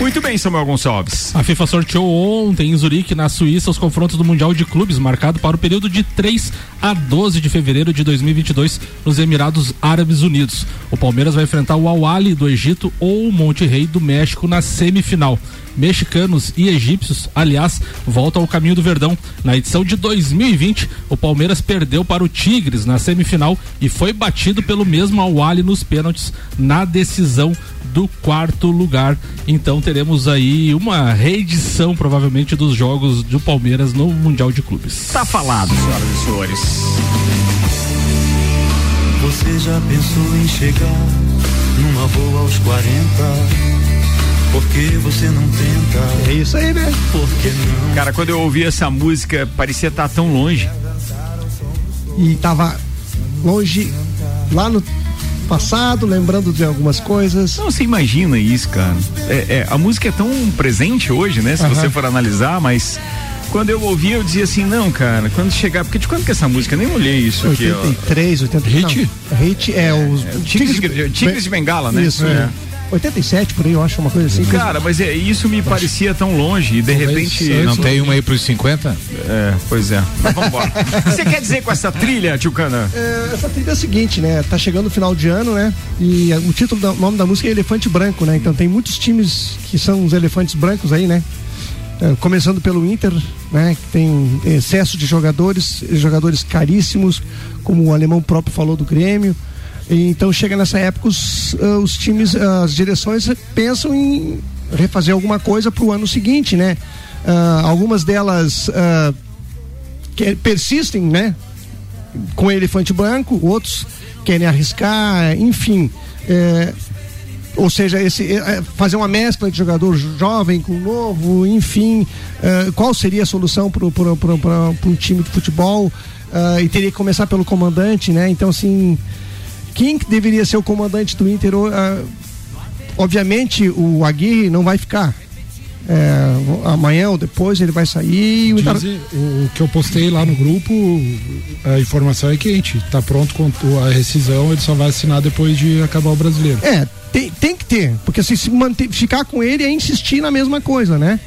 Muito bem, Samuel Gonçalves. A FIFA sorteou ontem em Zurique, na Suíça, os confrontos do Mundial de Clubes, marcado para o período de 3 a 12 de fevereiro de 2022, nos Emirados Árabes Unidos. O Palmeiras vai enfrentar o Al-Ali do Egito ou o Monte Rei do México na semifinal. Mexicanos e egípcios, aliás, voltam ao caminho do Verdão. Na edição de 2020, o Palmeiras perdeu para o Tigres na semifinal e foi batido pelo mesmo Al-Ali nos pênaltis na decisão do quarto lugar. Então teremos aí uma reedição, provavelmente, dos jogos do Palmeiras no Mundial de Clubes. Tá falado, senhoras e senhores. Você já pensou em chegar numa boa aos 40? Por que você não tenta? É isso aí, né? Por que não? Cara, quando eu ouvi essa música, parecia estar tão longe. E tava longe lá no passado, lembrando de algumas coisas. Não, você imagina isso, cara. É, é, a música é tão presente hoje, né? Se Aham. você for analisar, mas quando eu ouvia, eu dizia assim, não, cara, quando chegar. Porque de quando que é essa música? Eu nem olhei isso aqui, ó. 83, 80 Hit? Não, hit é os Tigres de- Tigres de Bengala, né? Isso, É. 87 por aí, eu acho uma coisa assim. Cara, mas é, isso me parecia tão longe e de repente. Não tem uma aí pros 50? É, pois é. Mas vambora. O que você quer dizer com essa trilha, tio Cana? É, essa trilha é a seguinte, né? Tá chegando o final de ano, né? E o título, o nome da música é Elefante Branco, né? Então tem muitos times que são os elefantes brancos aí, né? É, começando pelo Inter, né? Que tem excesso de jogadores, jogadores caríssimos, como o alemão próprio falou do Grêmio. Então chega nessa época os, ah, os times, ah, as direções pensam em refazer alguma coisa para o ano seguinte, né? Ah, algumas delas ah, que persistem, né? com elefante branco, outros querem arriscar, enfim. é, ou seja, esse, é, fazer uma mescla de jogador jovem com novo, enfim. é, qual seria a solução para um time de futebol? E teria que começar pelo comandante, né? Então, assim, quem que deveria ser o comandante do Inter? é, obviamente, o Aguirre não vai ficar. É, amanhã ou depois ele vai sair. e o Inter- Dizem, o, o que eu postei lá no grupo, a informação é quente. Tá pronto com a rescisão, ele só vai assinar depois de acabar o brasileiro. É, tem, tem que ter, porque se, se manter, ficar com ele é insistir na mesma coisa, né?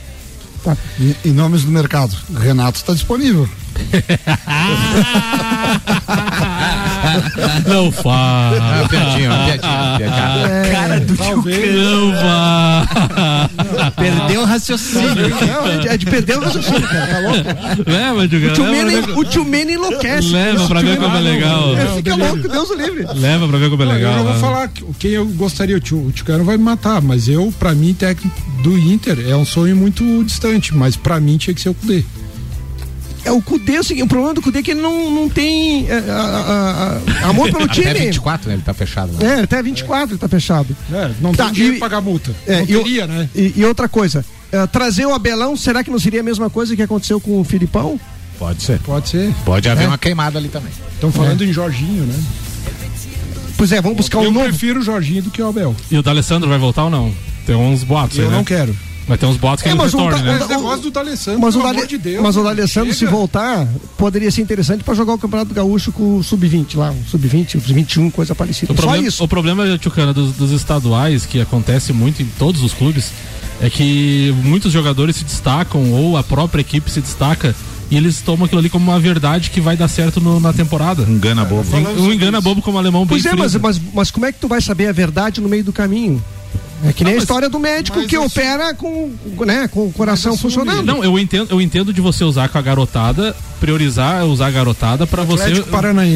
Tá. Em, em nomes do mercado, Renato está disponível. Não faz. Ah, piadinha, piadinha, piadinha. É, Cara do tio Não vá. Perdeu o raciocínio. Não, é de, é de perder o raciocínio, cara, tá louco? Leva, O tio, Mene, o tio Mene enlouquece. Leva pra ver como é legal. Ele fica louco, Deus o livre. Leva pra ver como é Não, legal. eu não vou né? falar que- quem eu gostaria, o Tio, o Ticano vai me matar, mas eu, pra mim, técnico do Inter é um sonho muito distante, mas pra mim tinha que ser o Cudê. É, o Cudê, é o seguinte, o problema do Cudê é que ele não, não tem é, a- a- a- amor pelo time. Até 24, né? Ele tá fechado. Né? É, até 24 ele tá fechado. É, não Tá, tem dinheiro e- pra pagar multa. É, não e o- teria, né? E, e outra coisa, é, trazer o Abelão, será que não seria a mesma coisa que aconteceu com o Filipão? Pode ser. Pode ser. Pode haver É. uma queimada ali também. Estão falando em Jorginho, né? Pois é, vamos buscar um eu novo. prefiro o Jorginho do que o Abel. E o D'Alessandro vai voltar ou não? Tem uns boatos aí, Eu né? não quero. Vai ter uns boatos que É, ele mas o retorne, Da- né? o- Esse negócio do D'Alessandro, Mas o, pelo Dale- amor de Deus. mas o D'Alessandro, se voltar, poderia ser interessante pra jogar o Campeonato Gaúcho com o Sub-20 lá, o Sub-20, o Sub-21, coisa parecida. O Só problema, isso. o problema Tchucana, dos, dos estaduais, que acontece muito em todos os clubes, é que muitos jogadores se destacam, ou a própria equipe se destaca, e eles tomam aquilo ali como uma verdade que vai dar certo no- na temporada. Engana bobo. Um engana bobo como o alemão bem Pois é, mas, mas, mas como é que tu vai saber a verdade no meio do caminho? É que nem a história do médico que opera com, né, com o coração funcionando. Não, eu entendo, eu entendo de você usar com a garotada, priorizar usar a garotada para você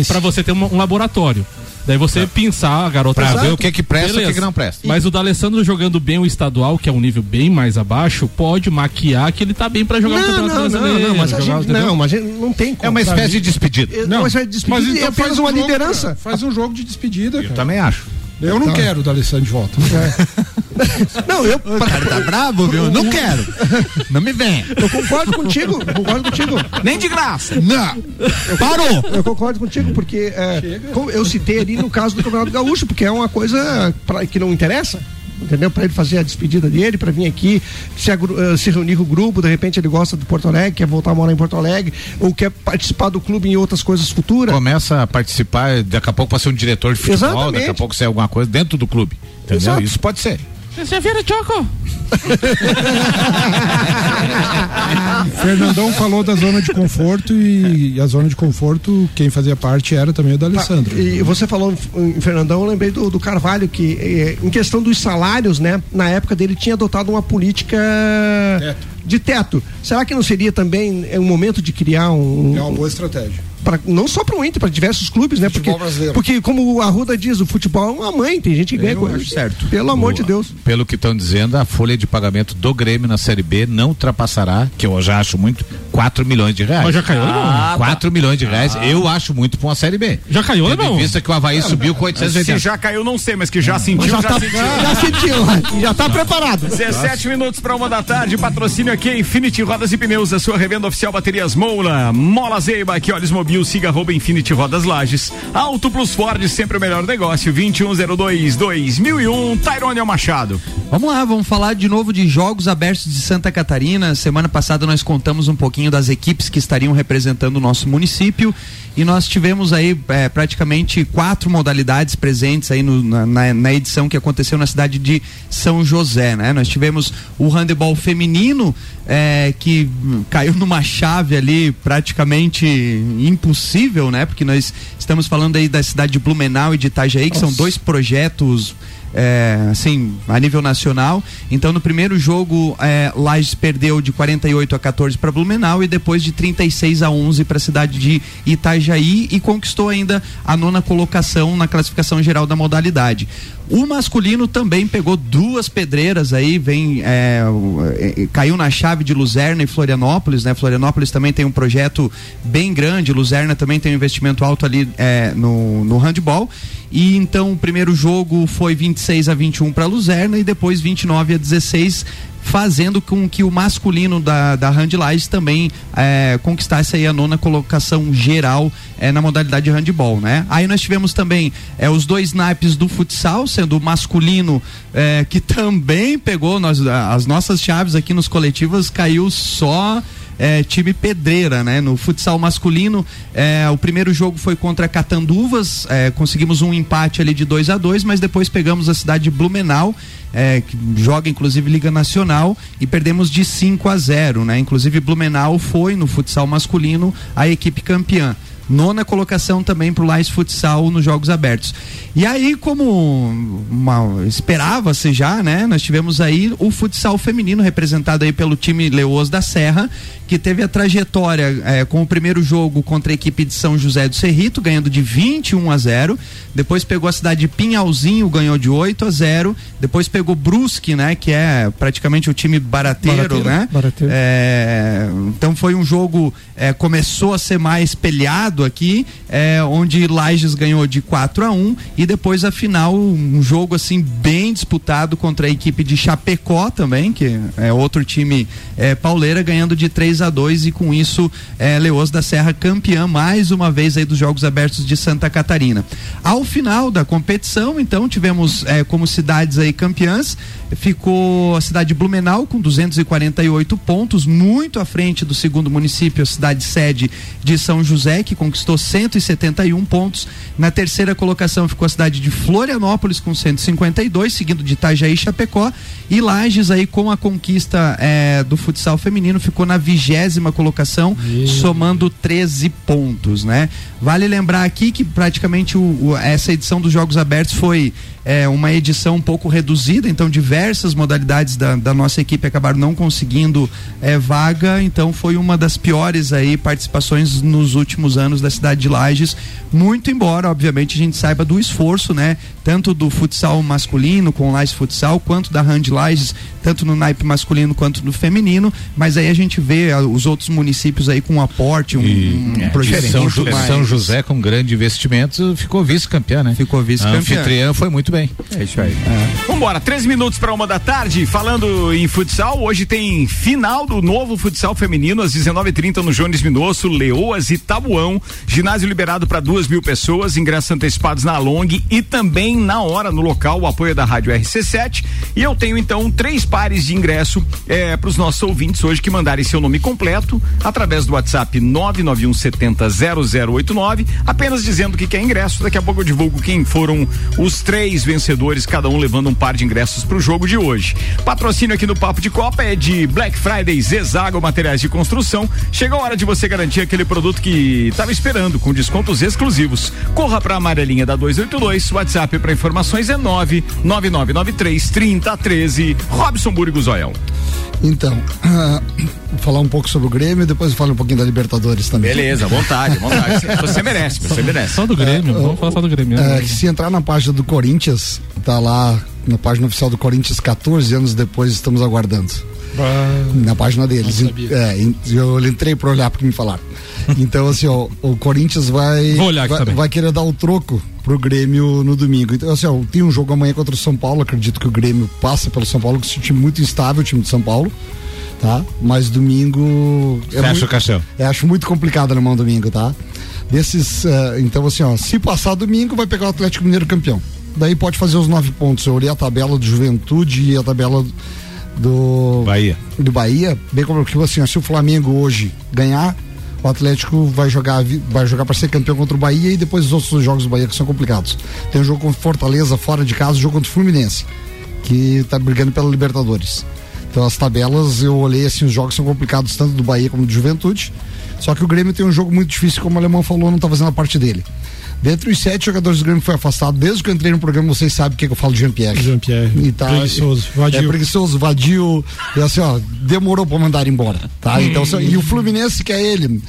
para você ter uma- um laboratório. Daí você pensar a garotada. Pra ver o que que presta e o que que não presta. Mas o D'Alessandro jogando bem o estadual, que é um nível bem mais abaixo, pode maquiar que ele tá bem pra jogar o Não, Campeonato não, não, Brasileiro. não, mas a gente, não, mas não tem como. É uma espécie de despedida. É, Não, mas é despedida Mas é então apenas faz um uma jogo, liderança. cara. Faz um jogo de despedida, Eu cara. também acho. Eu não Tá. quero o D'Alessandro de volta. Não, eu. O cara tá bravo, viu? Não quero. Não me vem. Eu concordo contigo, eu concordo contigo. Nem de graça. Não. Parou. Eu concordo contigo, porque é, como eu citei ali no caso do Campeonato Gaúcho, porque é uma coisa pra, que não interessa. Entendeu? Para ele fazer a despedida dele, para vir aqui, se, agru- eh, se reunir com o grupo, de repente ele gosta do Porto Alegre, quer voltar a morar em Porto Alegre, ou quer participar do clube em outras coisas futuras. Começa a participar, daqui a pouco vai ser um diretor de futebol, Exatamente. daqui a pouco sai alguma coisa dentro do clube. Entendeu? Exato. Isso pode ser. Você vira Choco? Fernandão falou da zona de conforto e a zona de conforto, quem fazia parte era também o D'Alessandro. E você falou em em Fernandão, eu lembrei do, do Carvalho, que eh, em questão dos salários, né? Na época dele tinha adotado uma política de teto. Será que não seria também eh, um momento de criar um. É uma boa estratégia. pra- não só para o Inter, para diversos clubes, né? Porque, brasileiro. porque, como o Arruda diz, o futebol é uma mãe, tem gente que ganha acho certo. Pelo amor de Deus. Pelo que estão dizendo, a folha de pagamento do Grêmio na Série B não ultrapassará, que eu já acho muito, 4 milhões de reais. Mas já caiu, Ah, não? 4 milhões de reais, Ah. eu acho muito pra uma Série B. Já caiu, Tendo não? em vista que o Havaí subiu com Se 880. já caiu, não sei, mas que já sentiu, já, tá, sentiu. já sentiu, já tá preparado. 17 minutos para uma da tarde, patrocínio aqui Infinity Rodas e Pneus, a sua revenda oficial Baterias Moura, Mola Zeiba, que olhos mobil, siga arroba Infinity Rodas Lages, Auto Plus Ford, sempre o melhor negócio, 2102 2001, Tyrone Machado. Vamos lá, vamos falar de novo de Jogos Abertos de Santa Catarina. Semana passada nós contamos um pouquinho das equipes que estariam representando o nosso município e nós tivemos aí é, praticamente quatro modalidades presentes aí no- na, na- edição que aconteceu na cidade de São José, né? Nós tivemos o handebol feminino é, que caiu numa chave ali praticamente impossível, né? Porque nós estamos falando aí da cidade de Blumenau e de Itajaí, que são dois projetos é, assim, a nível nacional. Então, no primeiro jogo, é, Lages perdeu de 48 a 14 para Blumenau e depois de 36 a 11 para a cidade de Itajaí e conquistou ainda a nona colocação na classificação geral da modalidade. O masculino também pegou duas pedreiras aí, vem é, o- é, caiu na chave de Luzerna e Florianópolis, né? Florianópolis também tem um projeto bem grande, Luzerna também tem um investimento alto ali é, no, no handball. E então o primeiro jogo foi 26 a 21 para Luzerna e depois 29 a 16 fazendo com que o masculino da, da Hand Lies também eh, conquistasse aí a nona colocação geral eh, na modalidade de handball, né? Aí nós tivemos também eh, os dois naipes do futsal, sendo o masculino eh, que também pegou nós, as nossas chaves aqui nos coletivos caiu só é, time pedreira, né? No futsal masculino, é, o primeiro jogo foi contra Catanduvas, é, conseguimos um empate ali de 2 a 2 mas depois pegamos a cidade de Blumenau, é, que joga inclusive Liga Nacional, e perdemos de 5 a 0, né? Inclusive Blumenau foi no futsal masculino a equipe campeã. Nona colocação também para o Lais Futsal nos Jogos Abertos. E aí, como esperava-se já, né? Nós tivemos aí o futsal feminino representado aí pelo time Leoas da Serra, que teve a trajetória eh, com o primeiro jogo contra a equipe de São José do Cerrito, ganhando de 21 a 0. Depois pegou a cidade de Pinhalzinho, ganhou de 8 a 0. Depois pegou Brusque, né? Que é praticamente o time barateiro, Barateiro, né? barateiro. É, então foi um jogo, é, começou a ser mais peleado aqui, é, onde Lages ganhou de 4 a 1 e depois a final, um jogo assim bem disputado contra a equipe de Chapecó também, que é outro time é, pauleira, ganhando de 3 a 2 e com isso é, Leoas da Serra campeã mais uma vez aí dos Jogos Abertos de Santa Catarina. Ao final da competição, então, tivemos é, como cidades aí campeãs, ficou a cidade de Blumenau com 248 pontos, muito à frente do segundo município, a cidade sede de São José, que conquistou 171 pontos. Na terceira colocação ficou a cidade de Florianópolis com 152, seguido de Itajaí e Chapecó. E Lages aí com a conquista eh, do futsal feminino ficou na vigésima colocação, somando 13 pontos, né? Vale lembrar aqui que praticamente o- o- essa edição dos Jogos Abertos foi é, uma edição um pouco reduzida, então diversas modalidades da, da nossa equipe acabaram não conseguindo é, vaga, então foi uma das piores aí participações nos últimos anos da cidade de Lages, muito embora, obviamente, a gente saiba do esforço, né? Tanto do futsal masculino com o Lages Futsal, quanto da Hand Lages, tanto no naipe masculino quanto no feminino, mas aí a gente vê os outros municípios aí com um aporte, um, um É, projeto São, Ju- São José com grande investimento ficou vice-campeã, né? Ficou vice-campeã. Anfitriã foi muito bem. É isso aí. Vambora, três minutos para uma da tarde, falando em futsal, hoje tem final do novo futsal feminino às 19h30 no Jones Minosso, Leoas e Tabuão, ginásio liberado para duas mil pessoas, ingressos antecipados na Long e também na hora no local, o apoio da Rádio RC7 e eu tenho então três pares de ingresso é, para os nossos ouvintes hoje que mandarem seu nome completo através do WhatsApp 991 70 0089, apenas dizendo que quer ingresso, daqui a pouco eu divulgo quem foram os três vencedores, cada um levando um par de ingressos para o jogo de hoje. Patrocínio aqui no Papo de Copa é de Black Friday Zezago Materiais de Construção. Chegou a hora de você garantir aquele produto que estava esperando, com descontos exclusivos. Corra para a amarelinha da 282, WhatsApp para informações é 99993 3013. Robson Burgo Zoião. Então, vou falar um pouco sobre o Grêmio e depois eu falo um pouquinho da Libertadores também. Beleza, vontade, vontade. Você merece, você merece. Só do Grêmio, É, vamos falar só do Grêmio. Que se entrar na página do Corinthians, tá lá na página oficial do Corinthians, 14 anos depois, estamos aguardando. Na página deles. É, eu entrei para olhar porque me falaram. Então, assim, ó, o Corinthians vai, vai, vai querer dar o troco pro Grêmio no domingo. Então, assim, ó, tem um jogo amanhã contra o São Paulo. Acredito que o Grêmio passa pelo São Paulo, que é um time muito instável, o time de São Paulo. Tá? Mas domingo. é Fecha muito- o caixão. é, acho muito complicado na mão domingo, tá? Desses. eh, então, assim, ó, se passar domingo, vai pegar o Atlético Mineiro campeão. Daí pode fazer os nove pontos. Eu olhei a tabela do Juventude e a tabela do. Bahia. Do Bahia, bem como tipo assim, ó, se o Flamengo hoje ganhar, o Atlético vai jogar vai jogar para ser campeão contra o Bahia e depois os outros jogos do Bahia que são complicados. Tem um jogo contra Fortaleza fora de casa, um jogo contra o Fluminense, que tá brigando pela Libertadores. Então as tabelas, eu olhei assim, os jogos são complicados tanto do Bahia como do Juventude. Só que o Grêmio tem um jogo muito difícil, como o Alemão falou, não tá fazendo a parte dele. Dentre os sete jogadores do Grêmio que foi afastado, desde que eu entrei no programa, vocês sabem o que, que eu falo de Jean-Pierre. Jean-Pierre. Tá- Preguiçoso, vadio. É preguiçoso, vadio. E assim, ó, demorou pra mandar embora, tá? Então, assim, e o Fluminense que é ele.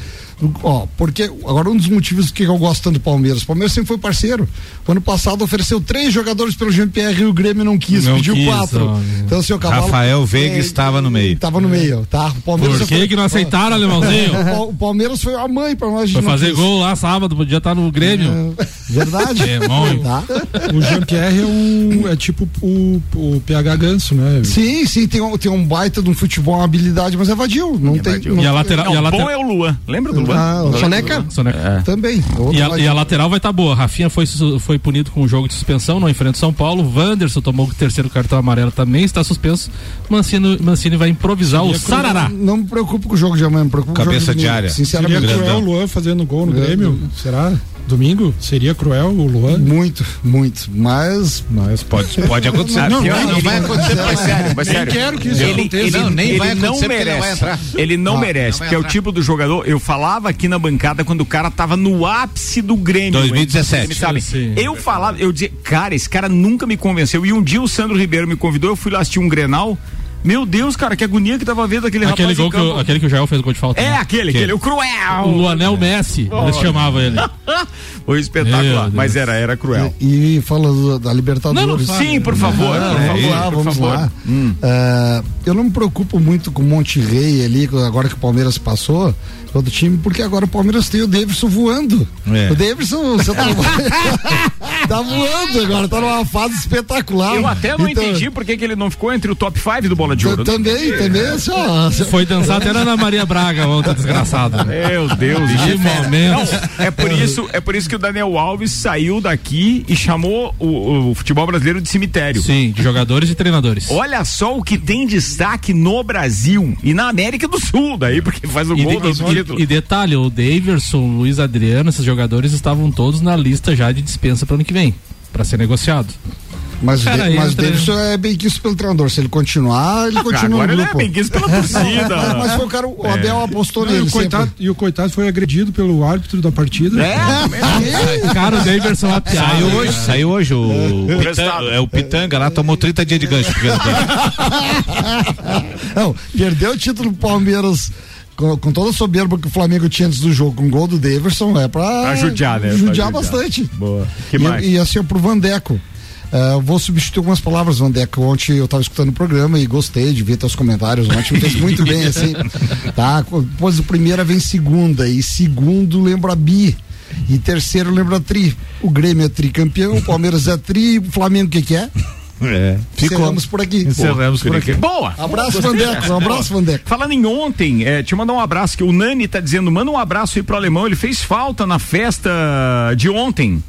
Ó, porque agora um dos motivos que eu gosto tanto do Palmeiras. O Palmeiras sempre foi parceiro. O ano passado ofereceu três jogadores pelo Jean-Pierre e o Grêmio não quis, Não pediu quis, quatro. ó. Então, assim, o cavalo. Rafael Veiga é, estava no meio. Tava no meio, tá? O Palmeiras Por que foi- que não aceitaram, alemãozinho? O Pa- O Palmeiras foi a mãe pra nós. Foi fazer quis. gol lá sábado, podia estar no Grêmio. Verdade. Demônio. Tá? O Jean-Pierre é um. É tipo o, o PH Ganso, né? Sim, sim, tem um, tem um baita de um futebol, uma habilidade, mas é vadio. Não tem. não E a lateral- Não, e a o lateral- bom é o Luan. Lembra do Ah, o Soneca? Soneca. Também. E a, e a lateral vai estar boa. Rafinha foi, foi punido com um jogo de suspensão, não enfrenta o São Paulo. Wanderson tomou o terceiro cartão amarelo, também está suspenso. Mancini, Mancini vai improvisar o Sarará. Não me preocupo com o jogo de amanhã, me preocupo com o Cabeça jogo de de área. Sinceramente. Seria cruel o Luan fazendo gol no É. Grêmio? Será? Domingo? Seria cruel o Luan? Muito, muito. Mas. Mas pode, pode acontecer. Ah, não, não, que não vai acontecer. Mas mas sério, mas Nem sério. quero que isso ele, aconteça. Ele, Não, nem ele vai não acontecer porque ele merece. vai entrar. Ele não Não, merece, não porque é o tipo do jogador. Eu falava aqui na bancada quando o cara tava no ápice do Grêmio. 2017. Você sabe? Sim. Eu falava, eu dizia, cara, esse cara nunca me convenceu. E um dia o Sandro Ribeiro me convidou, eu fui lá assistir um Grenal. Meu Deus, cara, que agonia que tava vendo aquele Aquele rapaz. gol que, o- aquele que o Jael fez gol de falta. É né? aquele, aquele, o cruel. O Luanel Messi, eles chamavam ele. Foi espetacular, mas era, era cruel. E fala do- da Libertadores. Não, não fala. Sim, por favor, Ah, por vamos favor, lá, por vamos favor. lá. Ah, eu não me preocupo muito com o Monte Rei ali, agora que o Palmeiras passou, todo time, porque agora o Palmeiras tem o Davidson voando. É. O Davidson, você tá, tá voando agora, tá numa fase espetacular. Eu até não Então, entendi por que que ele não ficou entre o top 5 do Bola de Ouro. Também, também, só. Foi dançar até na Ana Maria Braga ontem, desgraçado. Meu Deus, Que momento. Não, é por isso, é por isso que o Daniel Alves saiu daqui e chamou o, o futebol brasileiro de cemitério. Sim, de jogadores e treinadores. Olha só o que tem destaque no Brasil e na América do Sul, daí porque faz o E, gol de- do título. e- e detalhe, o Daverson, o Luiz Adriano, esses jogadores estavam todos na lista já de dispensa para ano que vem, para ser negociado. Mas, o Cara, De- mas o entra- Davidson é bem quisto pelo treinador. Se ele continuar, ele continua Agora no ele é grupo. bem quisto pela torcida. mas foi o cara, o Abel apostou Não, e, nele. o coitado, e o coitado foi agredido pelo árbitro da partida. É, Cara, o Daverson apiado. Saiu hoje, saiu hoje o, o Resultado. Pitanga, é o Pitanga lá, tomou 30 dias de gancho. Não, perdeu o título do Palmeiras com, com toda a soberba que o Flamengo tinha antes do jogo, com o gol do Daverson, é pra, Pra judiar, né? Judiar judiar. bastante. Boa. Que e, mais? e assim, pro Vandeco. Eu vou substituir algumas palavras, Vandeco. Ontem eu estava escutando o programa e gostei de ver teus comentários. Ontem me fez muito bem, assim. Tá? Depois do primeira vem segunda. E segundo lembra a Bi. E terceiro lembra a Tri. O Grêmio é tricampeão, o Palmeiras é tri, o Flamengo o que, que é? É, ficou. Encerramos por aqui. Encerramos por aqui. Boa! Abraço, Vandeco. Um abraço, Vandeco. Falando em ontem, é, te mandar um abraço, que o Nani tá dizendo, manda um abraço aí pro alemão, ele fez falta na festa de ontem.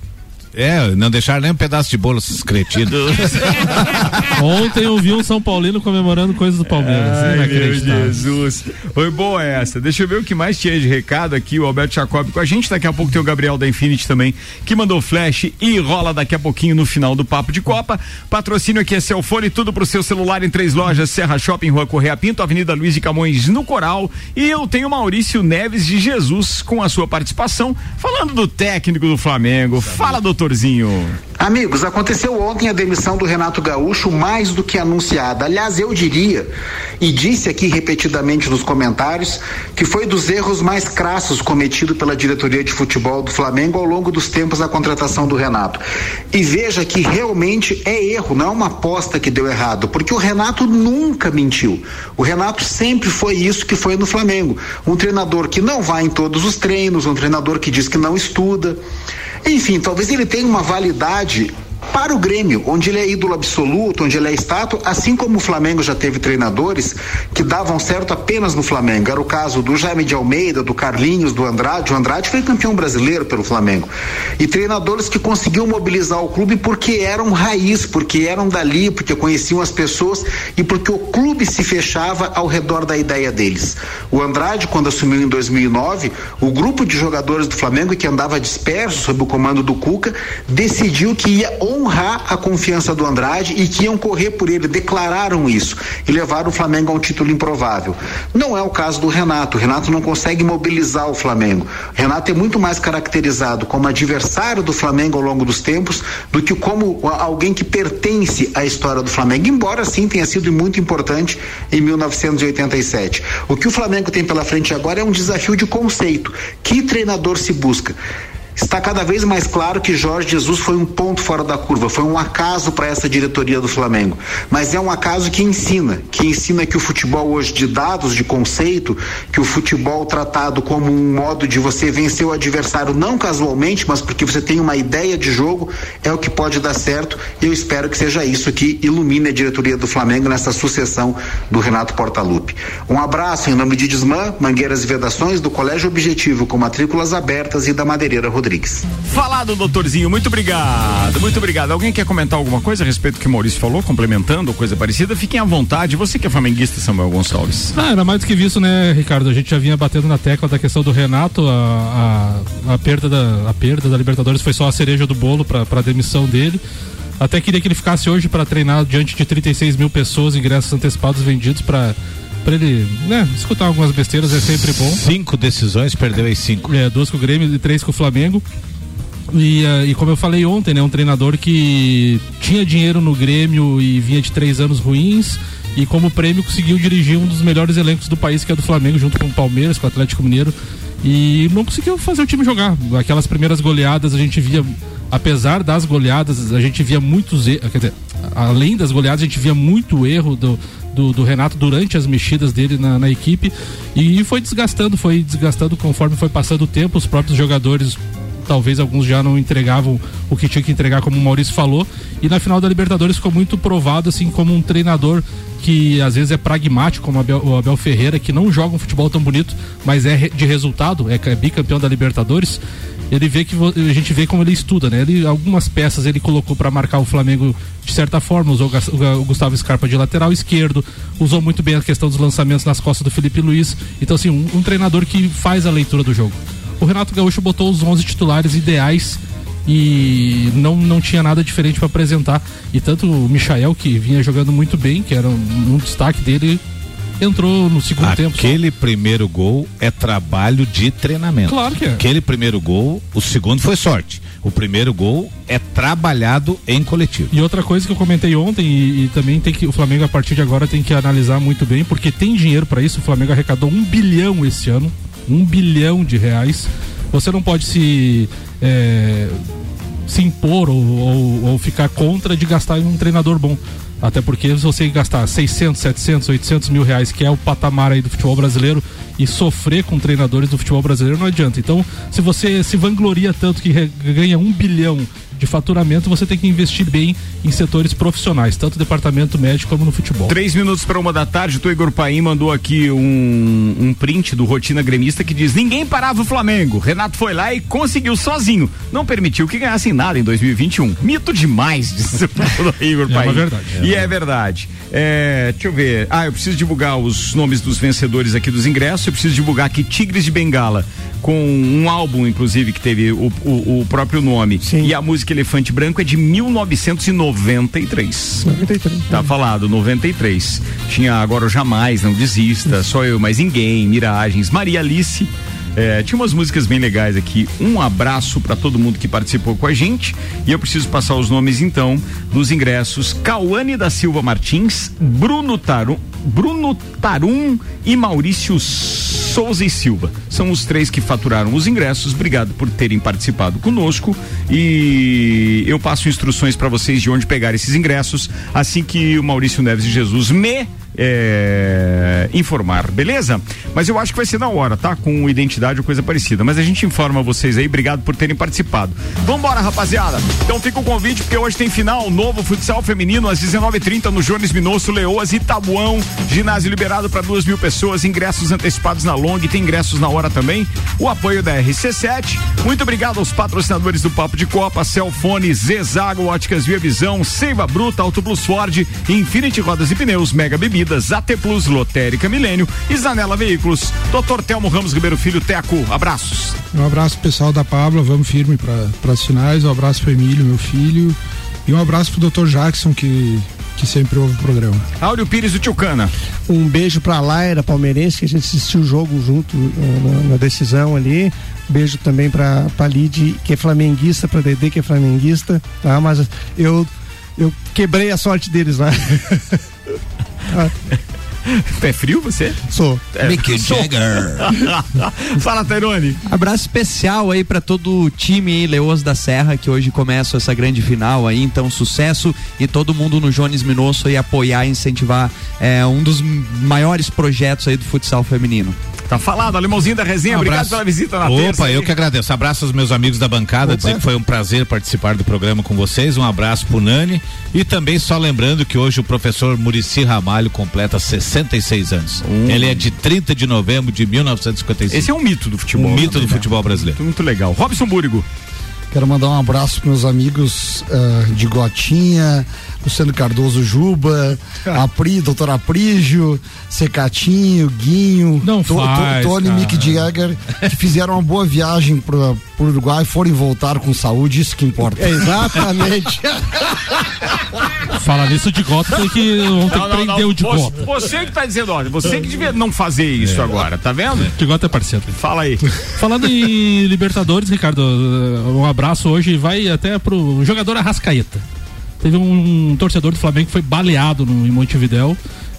É, não deixaram nem um pedaço de bolo, esses cretinos. Ontem eu vi um São Paulino comemorando coisas do Palmeiras. Ai, meu. Jesus. Foi boa essa. Deixa eu ver o que mais tinha de recado aqui. O Alberto Jacob com a gente. Daqui a pouco tem o Gabriel da Infinity também, que mandou flash e rola daqui a pouquinho no final do Papo de Copa. Patrocínio aqui é Celfone, tudo pro seu celular em três lojas: Serra Shopping, Rua Correia Pinto, Avenida Luiz de Camões, no Coral. E eu tenho Maurício Neves de Jesus com a sua participação, falando do técnico do Flamengo. Fala, doutor doutorzinho? Amigos, aconteceu ontem a demissão do Renato Gaúcho mais do que anunciada. Aliás, eu diria, e disse aqui repetidamente nos comentários, que foi dos erros mais crassos cometido pela diretoria de futebol do Flamengo ao longo dos tempos da contratação do Renato. E veja que realmente é erro, não é uma aposta que deu errado, porque o Renato nunca mentiu. O Renato sempre foi isso que foi no Flamengo. Um treinador que não vai em todos os treinos, um treinador que diz que não estuda. Enfim, talvez ele tenha uma validade para o Grêmio, onde ele é ídolo absoluto, onde ele é estátua, assim como o Flamengo já teve treinadores que davam certo apenas no Flamengo. Era o caso do Jaime de Almeida, do Carlinhos, do Andrade. O Andrade foi campeão brasileiro pelo Flamengo. E treinadores que conseguiam mobilizar o clube porque eram raiz, porque eram dali, porque conheciam as pessoas e porque o clube se fechava ao redor da ideia deles. O Andrade, quando assumiu em 2009, o grupo de jogadores do Flamengo que andava disperso sob o comando do Cuca decidiu que ia honrar a confiança do Andrade e que iam correr por ele, declararam isso e levaram o Flamengo a um título improvável. Não é o caso do Renato. O Renato não consegue mobilizar o Flamengo. O Renato é muito mais caracterizado como adversário do Flamengo ao longo dos tempos do que como alguém que pertence à história do Flamengo, embora sim tenha sido muito importante em 1987. O que o Flamengo tem pela frente agora é um desafio de conceito. Que treinador se busca? Está cada vez mais claro que Jorge Jesus foi um ponto fora da curva, foi um acaso para essa diretoria do Flamengo. Mas é um acaso que ensina, que ensina que o futebol hoje de dados, de conceito, que o futebol tratado como um modo de você vencer o adversário não casualmente, mas porque você tem uma ideia de jogo, é o que pode dar certo. E eu espero que seja isso que ilumine a diretoria do Flamengo nessa sucessão do Renato Portaluppi. Um abraço em nome de Desmã, Mangueiras e Vedações, do Colégio Objetivo, com matrículas abertas e da Madeireira Rodrigues. Falado, doutorzinho, muito obrigado, muito obrigado. Alguém quer comentar alguma coisa a respeito do que o Maurício falou, complementando ou coisa parecida? Fiquem à vontade. Você que é flamenguista, Samuel Gonçalves. Ah, era mais do que visto, né, Ricardo? A gente já vinha batendo na tecla da questão do Renato, a, a, a perda, da, a perda da Libertadores foi só a cereja do bolo para a demissão dele. Até queria que ele ficasse hoje para treinar diante de 36 mil pessoas, ingressos antecipados vendidos para para ele, né, escutar algumas besteiras é sempre bom. Cinco decisões, perdeu aí cinco. É, duas com o Grêmio e três com o Flamengo. E, uh, e como eu falei ontem, né, um treinador que tinha dinheiro no Grêmio e vinha de três anos ruins e como prêmio conseguiu dirigir um dos melhores elencos do país, que é do Flamengo, junto com o Palmeiras, com o Atlético Mineiro. E não conseguiu fazer o time jogar. Aquelas primeiras goleadas a gente via, apesar das goleadas, a gente via muitos erros. Quer dizer, além das goleadas, a gente via muito erro do, do, do, Renato durante as mexidas dele na, na, equipe e foi desgastando, foi desgastando conforme foi passando o tempo. Os próprios jogadores, talvez alguns já não entregavam o que tinha que entregar, como o Maurício falou. E na final da Libertadores ficou muito provado assim como um treinador que às vezes é pragmático, como o Abel Ferreira, que não joga um futebol tão bonito, mas é de resultado, é bicampeão da Libertadores ele vê que a gente vê como ele estuda, né? Ele algumas peças ele colocou para marcar o Flamengo de certa forma, usou o Gustavo Scarpa de lateral esquerdo, usou muito bem a questão dos lançamentos nas costas do Felipe Luiz. Então assim, um, um treinador que faz a leitura do jogo. O Renato Gaúcho botou os 11 titulares ideais e não, não tinha nada diferente para apresentar. E tanto o Michael, que vinha jogando muito bem, que era um, um destaque dele, entrou no segundo Aquele tempo. Aquele primeiro gol é trabalho de treinamento. Claro que é. Aquele primeiro gol, o segundo foi sorte. O primeiro gol é trabalhado em coletivo. E outra coisa que eu comentei ontem e, e também tem que o Flamengo a partir de agora tem que analisar muito bem porque tem dinheiro para isso. O Flamengo arrecadou um bilhão esse ano, um bilhão de reais. Você não pode se é, se impor ou, ou, ou ficar contra de gastar em um treinador bom. Até porque se você gastar 600, 700, 800 mil reais, que é o patamar aí do futebol brasileiro, e sofrer com treinadores do futebol brasileiro, não adianta. Então, se você se vangloria tanto que ganha um bilhão de faturamento, você tem que investir bem em setores profissionais, tanto departamento médico como no futebol. Três minutos para uma da tarde, o Igor Paim mandou aqui um, um print do Rotina Gremista que diz: ninguém parava o Flamengo. Renato foi lá e conseguiu sozinho. Não permitiu que ganhassem nada em 2021. Mito demais, disse o Igor Paim. É verdade. E é verdade. É, deixa eu ver. Ah, eu preciso divulgar os nomes dos vencedores aqui dos ingressos. Eu preciso divulgar aqui Tigres de Bengala, com um álbum, inclusive, que teve o, o, o próprio nome. Sim. E a música Elefante Branco é de 1993. 93. Tá falado, 93. Tinha agora o Jamais, Não Desista, Só Eu Mais Ninguém, Miragens, Maria Alice. É, tinha umas músicas bem legais aqui. Um abraço para todo mundo que participou com a gente. E eu preciso passar os nomes então dos ingressos: Cauane da Silva Martins, Bruno Tarum, Bruno Tarum e Maurício Souza e Silva. São os três que faturaram os ingressos. Obrigado por terem participado conosco. E eu passo instruções para vocês de onde pegar esses ingressos assim que o Maurício Neves de Jesus me é, informar, beleza? Mas eu acho que vai ser na hora, tá? Com identidade ou coisa parecida. Mas a gente informa vocês aí, obrigado por terem participado. Vambora, rapaziada. Então fica o convite, porque hoje tem final, novo futsal feminino às 19h30 no Jones Minosso, Leoas e Tabuão. Ginásio liberado para duas mil pessoas, ingressos antecipados na Long, tem ingressos na hora também. O apoio da RC7. Muito obrigado aos patrocinadores do Papo de Copa, Celfone, Zezago, Óticas Via Visão, Seiva Bruta, Auto Plus Ford, Infinity Rodas e Pneus, Mega Bebidas, AT Plus, Lotérica Milênio e Zanela Veículos. Doutor Telmo Ramos Ribeiro Filho, Teco, abraços. Um abraço pessoal da Pablo, vamos firme para as finais. Um abraço pro Emílio, meu filho. E um abraço pro Dr. Jackson, que, que sempre ouve o programa. Áureo Pires do Tchucana. Um beijo pra Laira Palmeirense, que a gente assistiu o jogo junto eh, na, na decisão ali. Beijo também pra, pra Lid, que é flamenguista, pra Dedê, que é flamenguista, tá? Mas eu, eu quebrei a sorte deles lá. Evet. Pé frio você? Sou. É. Mick Jagger. Fala, Tairone. Abraço especial aí para todo o time aí, Leoas da Serra, que hoje começa essa grande final aí, então sucesso e todo mundo no Jones Minosso aí apoiar e incentivar é, um dos maiores projetos aí do futsal feminino. Tá falado, alemãozinho da resenha, Um obrigado pela visita na Opa, terça. eu que agradeço. Abraço aos meus amigos da bancada, dizer que foi um prazer participar do programa com vocês. Um abraço pro Nani. E também só lembrando que hoje o professor Murici Ramalho completa 66 anos. Ele é de 30 de novembro de 1955. Esse é um mito do futebol. Um mito também, do futebol brasileiro. Muito legal. Robson Búrigo. Quero mandar um abraço para meus amigos ah, de Gotinha, Luciano Cardoso Juba, Apri, doutor Aprígio, Secatinho, Guinho, Não To- To- faz, Tony cara. Mick Jagger, que fizeram uma boa viagem pro, pro Uruguai, foram e voltaram com saúde, isso que importa. Exatamente. Falar nisso de gota, tem que vão ter Não, que não, prender não. o de Você- gota. Você que tá dizendo, olha, você que devia não fazer isso agora, tá vendo? De gota é parceiro. Fala aí. Falando em Libertadores, Ricardo, um abraço hoje vai até pro jogador Arrascaeta. Teve um, torcedor do Flamengo que foi baleado no, em Montevidéu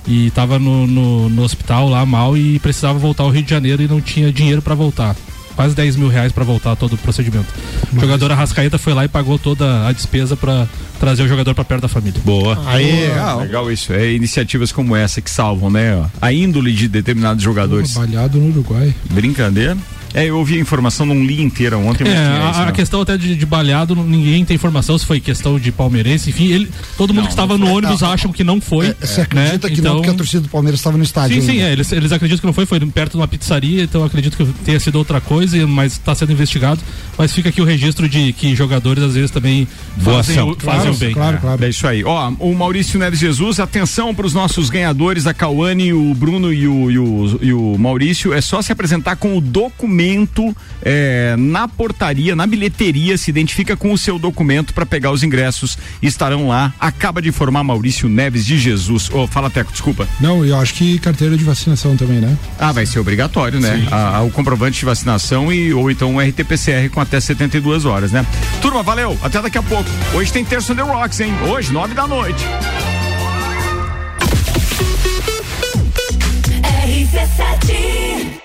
e tava no, no, no hospital lá mal e precisava voltar ao Rio de Janeiro e não tinha dinheiro para voltar. Quase 10 mil reais para voltar todo o procedimento. O jogador Arrascaeta foi lá e pagou toda a despesa para trazer o jogador para perto da família. Boa. Aí, legal isso. É iniciativas como essa que salvam, né? A índole de determinados jogadores. Trabalhado no Uruguai. Brincadeira. É, eu ouvi a informação, não li inteira ontem, mas É, tinha a, a né? questão até de, de baleado, não- ninguém tem informação se foi questão de palmeirense, enfim, ele, todo mundo Não, que estava não no ônibus Ah, acham que não foi. É, Você acredita né? que não, porque a torcida do Palmeiras estava no estádio. Sim, sim, ainda. é, eles, eles acreditam que não foi, foi perto de uma pizzaria, então eu acredito que tenha sido outra coisa, mas está sendo investigado. Mas fica aqui o registro de que jogadores às vezes também Boa fazem, ação. o, fazem o bem. É, É isso aí. Ó, o Maurício Neves Jesus, atenção para os nossos ganhadores, a Cauane, o Bruno e o, e o, e o Maurício. É só se apresentar com o documento documento é, na portaria, na bilheteria, se identifica com o seu documento para pegar os ingressos. Estarão lá. Acaba de informar Maurício Neves de Jesus. Oh, fala, Teco, desculpa. Não, eu acho que carteira de vacinação também, né? Ah, vai ser obrigatório, né? Sim, a, o comprovante de vacinação e ou então um RT-PCR com até 72 horas, né? Turma, valeu. Até daqui a pouco. Hoje tem terça The Rocks, hein? Hoje, nove da noite. RC7